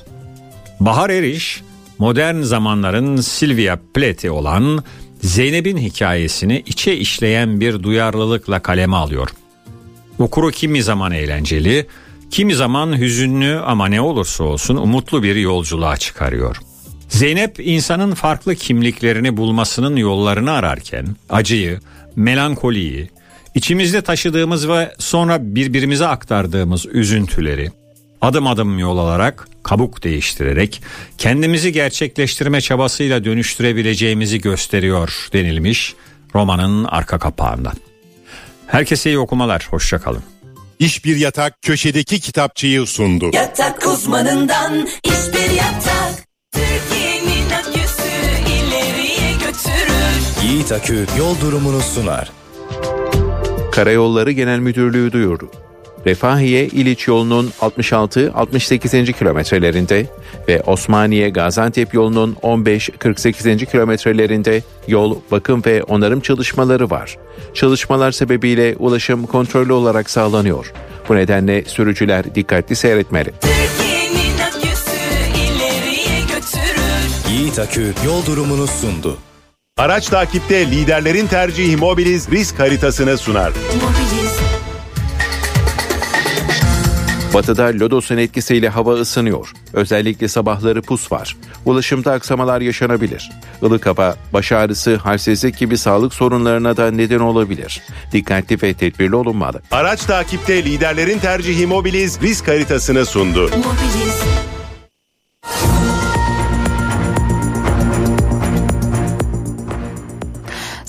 Bahar Eriş, modern zamanların Sylvia Plath'i olan Zeynep'in hikayesini içe işleyen bir duyarlılıkla kaleme alıyor. Okuru kimi zaman eğlenceli, kimi zaman hüzünlü ama ne olursa olsun umutlu bir yolculuğa çıkarıyor. Zeynep insanın farklı kimliklerini bulmasının yollarını ararken acıyı, melankoliyi, içimizde taşıdığımız ve sonra birbirimize aktardığımız üzüntüleri adım adım yol alarak, kabuk değiştirerek kendimizi gerçekleştirme çabasıyla dönüştürebileceğimizi gösteriyor denilmiş romanın arka kapağında. Herkese iyi okumalar, hoşçakalın. İş Bir Yatak köşedeki kitapçıyı sundu. Yatak uzmanından iş bir yatak. Türkiye'nin aküsü ileriye götürür. Yiğit Akü yol durumunu sunar. Karayolları Genel Müdürlüğü duyurdu. Refahiye İliç yolunun 66-68. kilometrelerinde ve Osmaniye Gaziantep yolunun 15-48. kilometrelerinde yol bakım ve onarım çalışmaları var. Çalışmalar sebebiyle ulaşım kontrollü olarak sağlanıyor. Bu nedenle sürücüler dikkatli seyretmeli. Yiğit Akü yol durumunu sundu. Araç takipte liderlerin tercihi Mobiliz risk haritasını sunar. Batıda lodosun etkisiyle hava ısınıyor. Özellikle sabahları pus var. Ulaşımda aksamalar yaşanabilir. Ilık hava, baş ağrısı, halsizlik gibi sağlık sorunlarına da neden olabilir. Dikkatli ve tedbirli olunmalı. Araç takipte liderlerin tercihi Mobiliz risk haritasını sundu.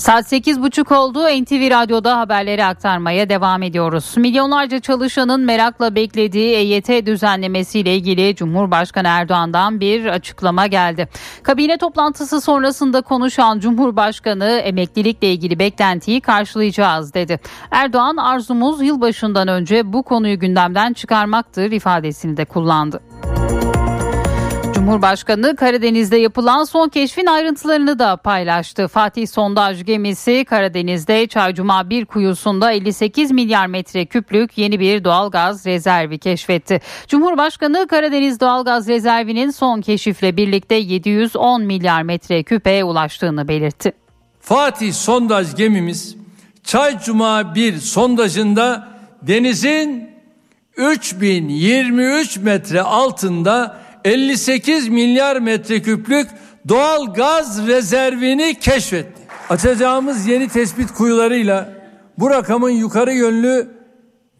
Saat 8.30 oldu. NTV Radyo'da haberleri aktarmaya devam ediyoruz. Milyonlarca çalışanın merakla beklediği EYT düzenlemesiyle ilgili Cumhurbaşkanı Erdoğan'dan bir açıklama geldi. Kabine toplantısı sonrasında konuşan Cumhurbaşkanı emeklilikle ilgili beklentiyi karşılayacağız dedi. Erdoğan arzumuz yılbaşından önce bu konuyu gündemden çıkarmaktır ifadesini de kullandı. Cumhurbaşkanı Karadeniz'de yapılan son keşfin ayrıntılarını da paylaştı. Fatih sondaj gemisi Karadeniz'de Çaycuma 1 kuyusunda 58 milyar metre küplük yeni bir doğalgaz rezervi keşfetti. Cumhurbaşkanı Karadeniz doğalgaz rezervinin son keşifle birlikte 710 milyar metre küpe ulaştığını belirtti. Fatih sondaj gemimiz Çaycuma 1 sondajında denizin 3023 metre altında 58 milyar metreküplük doğal gaz rezervini keşfetti. Açacağımız yeni tespit kuyularıyla bu rakamın yukarı yönlü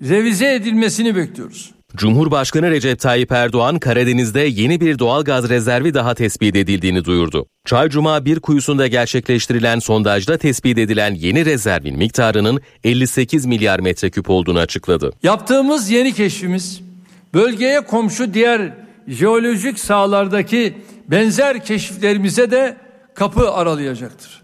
revize edilmesini bekliyoruz. Cumhurbaşkanı Recep Tayyip Erdoğan Karadeniz'de yeni bir doğal gaz rezervi daha tespit edildiğini duyurdu. Çaycuma bir kuyusunda gerçekleştirilen sondajda tespit edilen yeni rezervin miktarının 58 milyar metreküp olduğunu açıkladı. Yaptığımız yeni keşfimiz bölgeye komşu diğer jeolojik sahalardaki benzer keşiflerimize de kapı aralayacaktır.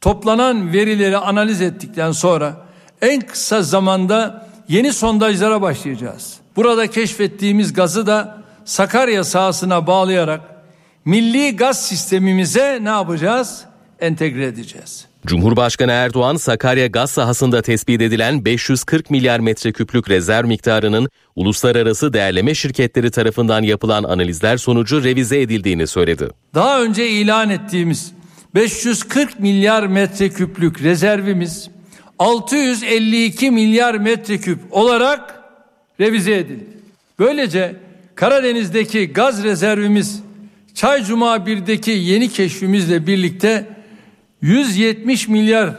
Toplanan verileri analiz ettikten sonra en kısa zamanda yeni sondajlara başlayacağız. Burada keşfettiğimiz gazı da Sakarya sahasına bağlayarak milli gaz sistemimize ne yapacağız? Entegre edeceğiz. Cumhurbaşkanı Erdoğan Sakarya gaz sahasında tespit edilen 540 milyar metreküplük rezerv miktarının uluslararası değerleme şirketleri tarafından yapılan analizler sonucu revize edildiğini söyledi. Daha önce ilan ettiğimiz 540 milyar metreküplük rezervimiz 652 milyar metreküp olarak revize edildi. Böylece Karadeniz'deki gaz rezervimiz Çaycuma 1'deki yeni keşfimizle birlikte 170 milyar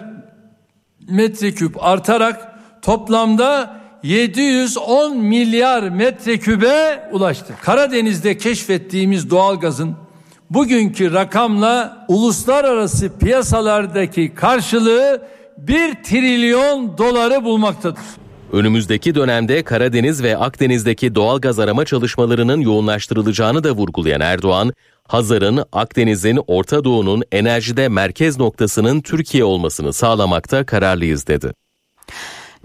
metreküp artarak toplamda 710 milyar metrekübe ulaştı. Karadeniz'de keşfettiğimiz doğalgazın bugünkü rakamla uluslararası piyasalardaki karşılığı 1 trilyon doları bulmaktadır. Önümüzdeki dönemde Karadeniz ve Akdeniz'deki doğal gaz arama çalışmalarının yoğunlaştırılacağını da vurgulayan Erdoğan, Hazar'ın Akdeniz'in Orta Doğu'nun enerjide merkez noktasının Türkiye olmasını sağlamakta kararlıyız dedi.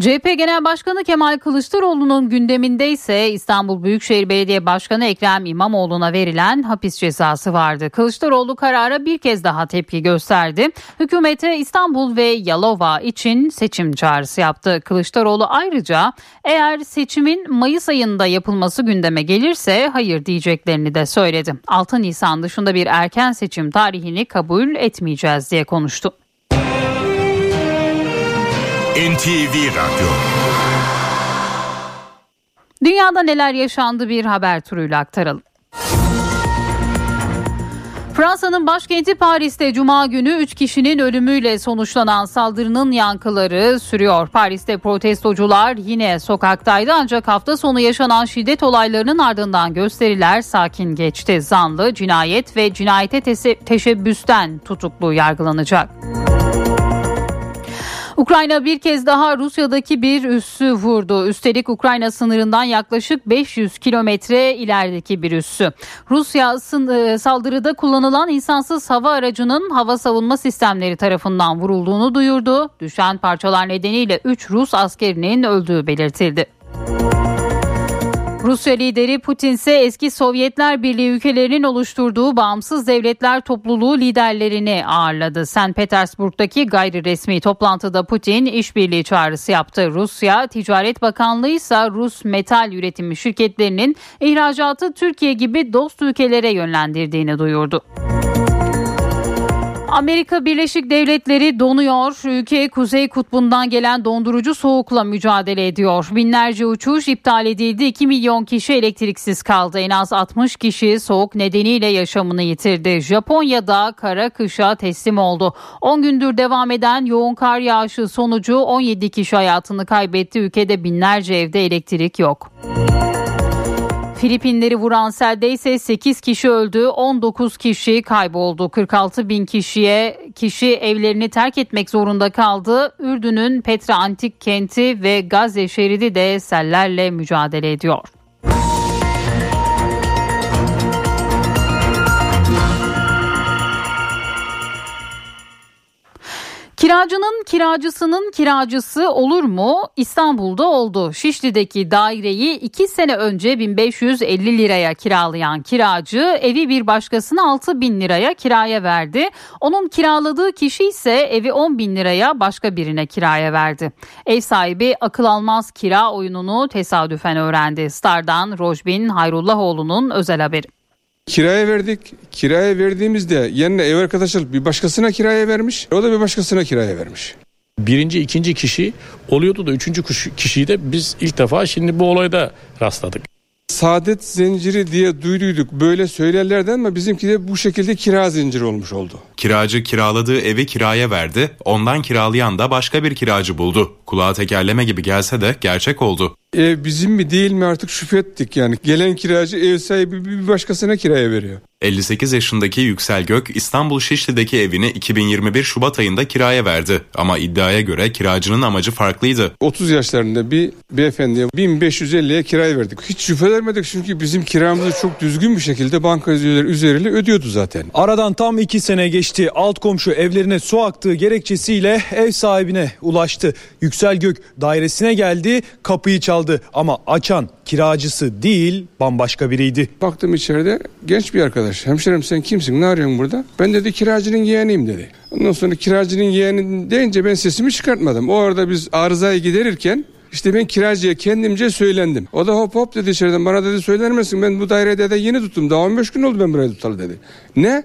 CHP Genel Başkanı Kemal Kılıçdaroğlu'nun gündeminde ise İstanbul Büyükşehir Belediye Başkanı Ekrem İmamoğlu'na verilen hapis cezası vardı. Kılıçdaroğlu karara bir kez daha tepki gösterdi. Hükümete İstanbul ve Yalova için seçim çağrısı yaptı. Kılıçdaroğlu ayrıca eğer seçimin Mayıs ayında yapılması gündeme gelirse hayır diyeceklerini de söyledi. 6 Nisan dışında bir erken seçim tarihini kabul etmeyeceğiz diye konuştu. NTV Radyo Dünyada neler yaşandı bir haber turuyla aktaralım. Fransa'nın başkenti Paris'te Cuma günü 3 kişinin ölümüyle sonuçlanan saldırının yankıları sürüyor. Paris'te protestocular yine sokaktaydı ancak hafta sonu yaşanan şiddet olaylarının ardından gösteriler sakin geçti. Zanlı, cinayet ve cinayete teşebbüsten tutuklu yargılanacak. Ukrayna bir kez daha Rusya'daki bir üssü vurdu. Üstelik Ukrayna sınırından yaklaşık 500 kilometre ilerideki bir üssü. Rusya saldırıda kullanılan insansız hava aracının hava savunma sistemleri tarafından vurulduğunu duyurdu. Düşen parçalar nedeniyle 3 Rus askerinin öldüğü belirtildi. Rusya lideri Putin ise eski Sovyetler Birliği ülkelerinin oluşturduğu bağımsız devletler topluluğu liderlerini ağırladı. St. Petersburg'daki gayri resmi toplantıda Putin işbirliği çağrısı yaptı. Rusya Ticaret Bakanlığı ise Rus metal üretimi şirketlerinin ihracatı Türkiye gibi dost ülkelere yönlendirdiğini duyurdu. Amerika Birleşik Devletleri donuyor. Ülke Kuzey Kutbu'ndan gelen dondurucu soğukla mücadele ediyor. Binlerce uçuş iptal edildi. 2 milyon kişi elektriksiz kaldı. En az 60 kişi soğuk nedeniyle yaşamını yitirdi. Japonya'da kara kışa teslim oldu. 10 gündür devam eden yoğun kar yağışı sonucu 17 kişi hayatını kaybetti. Ülkede binlerce evde elektrik yok. Filipinleri vuran selde ise 8 kişi öldü, 19 kişi kayboldu. 46 bin kişiye kişi evlerini terk etmek zorunda kaldı. Ürdün'ün Petra Antik kenti ve Gazze şeridi de sellerle mücadele ediyor. Kiracının kiracısının kiracısı olur mu? İstanbul'da oldu. Şişli'deki daireyi 2 sene önce 1550 liraya kiralayan kiracı evi bir başkasına 6 bin liraya kiraya verdi. Onun kiraladığı kişi ise evi 10 bin liraya başka birine kiraya verdi. Ev sahibi akıl almaz kira oyununu tesadüfen öğrendi. Star'dan Rojbin Hayrullahoğlu'nun özel haberi. Kiraya verdik. Kiraya verdiğimizde yerine ev arkadaşı bir başkasına kiraya vermiş. O da bir başkasına kiraya vermiş. Birinci, ikinci kişi oluyordu da üçüncü kişiyi de biz ilk defa şimdi bu olayda rastladık. Saadet zinciri diye duyduyduk böyle söylerlerden ama bizimki de bu şekilde kira zinciri olmuş oldu. Kiracı kiraladığı evi kiraya verdi, ondan kiralayan da başka bir kiracı buldu. Kulağa tekerleme gibi gelse de gerçek oldu. Ev bizim mi değil mi artık şüphe ettik yani. Gelen kiracı ev sahibi bir başkasına kiraya veriyor. 58 yaşındaki Yüksel Gök İstanbul Şişli'deki evini 2021 Şubat ayında kiraya verdi. Ama iddiaya göre kiracının amacı farklıydı. 30 yaşlarında bir beyefendiye 1550'ye kiraya verdik. Hiç şüphelenmedik çünkü bizim kiramızı çok düzgün bir şekilde banka üzeriyle ödüyordu zaten. Aradan tam iki sene geçti. Alt komşu evlerine su aktığı gerekçesiyle ev sahibine ulaştı. Yüksel Gök dairesine geldi kapıyı çaldı ama açan kiracısı değil bambaşka biriydi. Baktım içeride genç bir arkadaş. Hemşerim sen kimsin ne arıyorsun burada? Ben dedi kiracının yeğeniyim dedi. Ondan sonra kiracının yeğeni deyince ben sesimi çıkartmadım. O arada biz arızayı giderirken işte ben kiracıya kendimce söylendim. O da hop hop dedi içeriden bana dedi söyler misin ben bu dairede de yeni tuttum. Daha 15 gün oldu ben buraya tutalı dedi. Ne?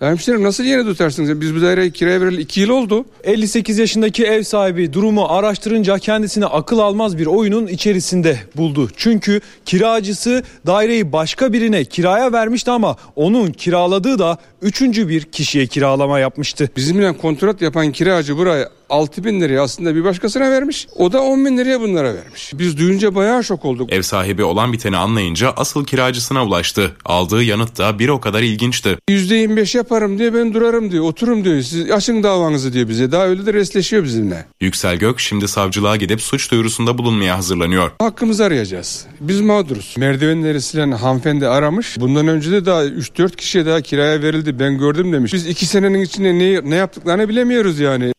Hemşerim nasıl yeni tutarsınız? Biz bu daireyi kiraya vereli 2 yıl oldu. 58 yaşındaki ev sahibi durumu araştırınca kendisine akıl almaz bir oyunun içerisinde buldu. Çünkü kiracısı daireyi başka birine kiraya vermişti ama onun kiraladığı da üçüncü bir kişiye kiralama yapmıştı. Bizimle kontrat yapan kiracı buraya 6 bin liraya aslında bir başkasına vermiş. O da 10 bin liraya bunlara vermiş. Biz duyunca bayağı şok olduk. Ev sahibi olan biteni anlayınca asıl kiracısına ulaştı. Aldığı yanıt da bir o kadar ilginçti. %25 yaparım diye ben durarım diyor. Oturum diyor. Siz açın davanızı diyor bize. Daha öyle de resleşiyor bizimle. Yüksel Gök şimdi savcılığa gidip suç duyurusunda bulunmaya hazırlanıyor. Hakkımızı arayacağız. Biz mağduruz. Merdivenleri silen hanımefendi aramış. Bundan önce de daha 3-4 kişiye daha kiraya verildi. Ben gördüm demiş. Biz 2 senenin içinde ne, ne yaptıklarını bilemiyoruz yani.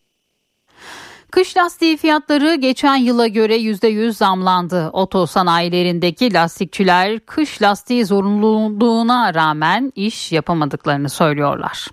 Kış lastiği fiyatları geçen yıla göre %100 zamlandı. Oto sanayilerindeki lastikçiler kış lastiği zorunluluğuna rağmen iş yapamadıklarını söylüyorlar.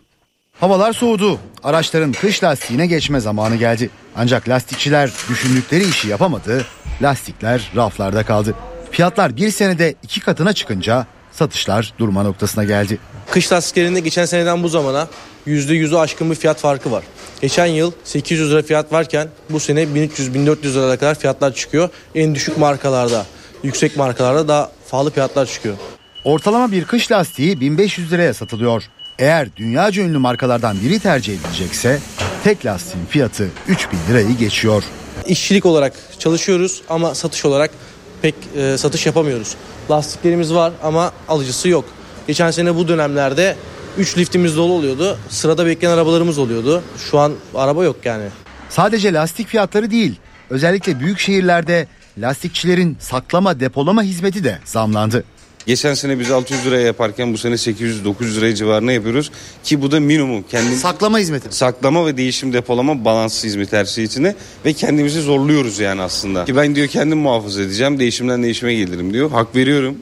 Havalar soğudu. Araçların kış lastiğine geçme zamanı geldi. Ancak lastikçiler düşündükleri işi yapamadı. Lastikler raflarda kaldı. Fiyatlar bir senede iki katına çıkınca satışlar durma noktasına geldi. Kış lastiklerinde geçen seneden bu zamana %100'ü aşkın bir fiyat farkı var. Geçen yıl 800 lira fiyat varken bu sene 1300-1400 liraya kadar fiyatlar çıkıyor. En düşük markalarda, yüksek markalarda daha pahalı fiyatlar çıkıyor. Ortalama bir kış lastiği 1500 liraya satılıyor. Eğer dünyaca ünlü markalardan biri tercih edilecekse tek lastiğin fiyatı 3000 lirayı geçiyor. İşçilik olarak çalışıyoruz ama satış olarak pek e, satış yapamıyoruz. Lastiklerimiz var ama alıcısı yok. Geçen sene bu dönemlerde 3 liftimiz dolu oluyordu. Sırada bekleyen arabalarımız oluyordu. Şu an araba yok yani. Sadece lastik fiyatları değil, özellikle büyük şehirlerde lastikçilerin saklama depolama hizmeti de zamlandı. Geçen sene biz 600 liraya yaparken bu sene 800-900 liraya civarına yapıyoruz. Ki bu da minimum. Kendi saklama hizmeti. Saklama ve değişim depolama balans hizmeti her şey içinde. Ve kendimizi zorluyoruz yani aslında. Ki ben diyor kendim muhafaza edeceğim. Değişimden değişime gelirim diyor. Hak veriyorum.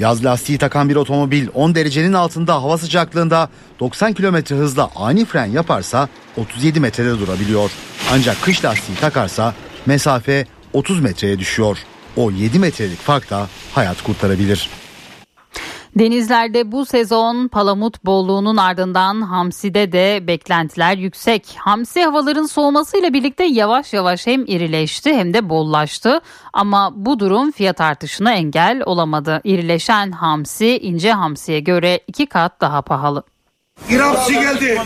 Yaz lastiği takan bir otomobil 10 derecenin altında hava sıcaklığında 90 km hızla ani fren yaparsa 37 metrede durabiliyor. Ancak kış lastiği takarsa mesafe 30 metreye düşüyor. O 7 metrelik fark da hayat kurtarabilir. Denizlerde bu sezon palamut bolluğunun ardından hamside de beklentiler yüksek. Hamsi havaların soğumasıyla birlikte yavaş yavaş hem irileşti hem de bollaştı. Ama bu durum fiyat artışına engel olamadı. İrileşen hamsi ince hamsiye göre iki kat daha pahalı. İrapsi geldi.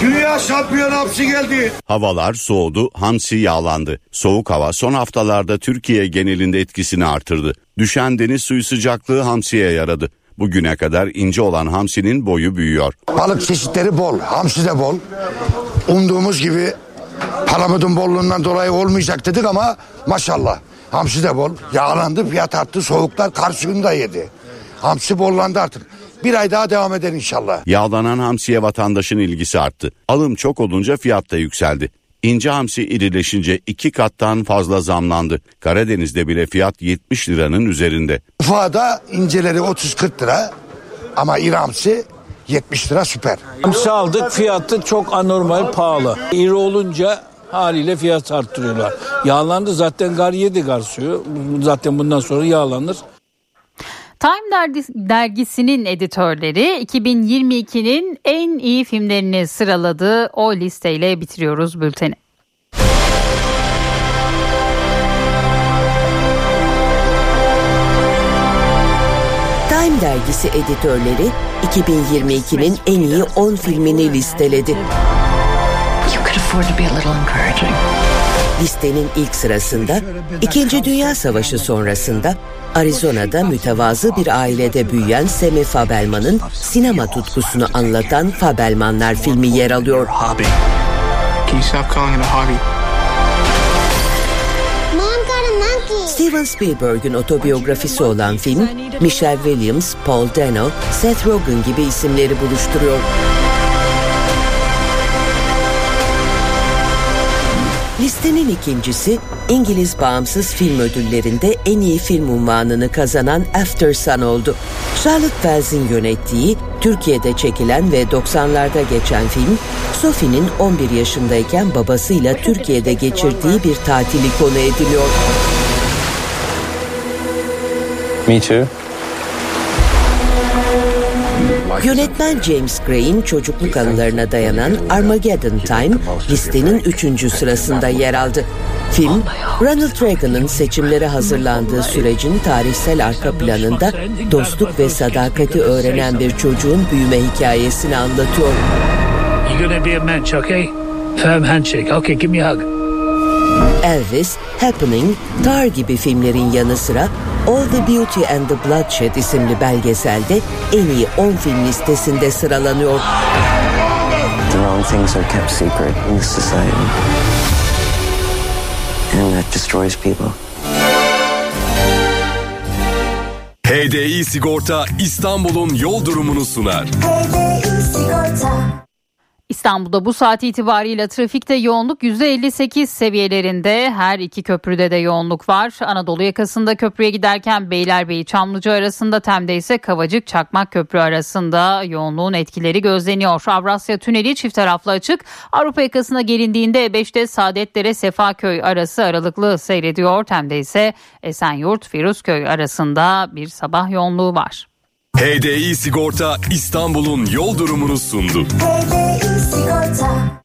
Dünya şampiyon hapsi geldi. Havalar soğudu, hamsi yağlandı. Soğuk hava son haftalarda Türkiye genelinde etkisini artırdı. Düşen deniz suyu sıcaklığı hamsiye yaradı. Bugüne kadar ince olan hamsinin boyu büyüyor. Balık çeşitleri bol, hamsi de bol. Umduğumuz gibi palamudun bolluğundan dolayı olmayacak dedik ama maşallah. Hamsi de bol. Yağlandı, fiyat arttı, soğuklar kar suyunu da yedi. Hamsi bollandı artık. Bir ay daha devam eder inşallah. Yağlanan hamsiye vatandaşın ilgisi arttı. Alım çok olunca fiyat da yükseldi. İnce hamsi irileşince iki kattan fazla zamlandı. Karadeniz'de bile fiyat 70 liranın üzerinde. Ufada inceleri 30-40 lira ama iri hamsi 70 lira süper. Hamsi aldık fiyatı çok anormal pahalı. İri olunca haliyle fiyat arttırıyorlar. Yağlandı zaten gar yedi gar suyu. Zaten bundan sonra yağlanır. Time dergisinin editörleri 2022'nin en iyi filmlerini sıraladı. O listeyle bitiriyoruz bülteni. Time dergisi editörleri 2022'nin en iyi 10 filmini listeledi. Listenin ilk sırasında İkinci Dünya Savaşı sonrasında Arizona'da mütevazı bir ailede büyüyen Semi Fabelman'ın sinema tutkusunu anlatan Fabelmanlar filmi yer alıyor. Steven Spielberg'ün otobiyografisi olan film, Michelle Williams, Paul Dano, Seth Rogen gibi isimleri buluşturuyor. Listenin ikincisi İngiliz Bağımsız Film Ödülleri'nde en iyi film unvanını kazanan After Sun oldu. Charlotte Welz'in yönettiği, Türkiye'de çekilen ve 90'larda geçen film, Sophie'nin 11 yaşındayken babasıyla Türkiye'de geçirdiği bir tatili konu ediliyor. Me too. Yönetmen James Gray'in çocukluk anılarına dayanan Armageddon Time listenin üçüncü sırasında yer aldı. Film, Ronald Reagan'ın seçimlere hazırlandığı sürecin tarihsel arka planında dostluk ve sadakati öğrenen bir çocuğun büyüme hikayesini anlatıyor. Hug. Elvis, Happening, Tar gibi filmlerin yanı sıra All the Beauty and the Bloodshed isimli belgeselde en iyi 10 film listesinde sıralanıyor. The wrong things are kept secret in this society. And that destroys people. HDI Sigorta İstanbul'un yol durumunu sunar. İstanbul'da bu saat itibariyle trafikte yoğunluk %58 seviyelerinde. Her iki köprüde de yoğunluk var. Anadolu yakasında köprüye giderken Beylerbeyi Çamlıca arasında Tem'de ise Kavacık Çakmak Köprü arasında yoğunluğun etkileri gözleniyor. Avrasya Tüneli çift taraflı açık. Avrupa yakasına gelindiğinde E5'te Saadetlere Sefaköy arası aralıklı seyrediyor. Tem'de ise Esenyurt Firuzköy arasında bir sabah yoğunluğu var. HDI Sigorta İstanbul'un yol durumunu sundu. HDI Sigorta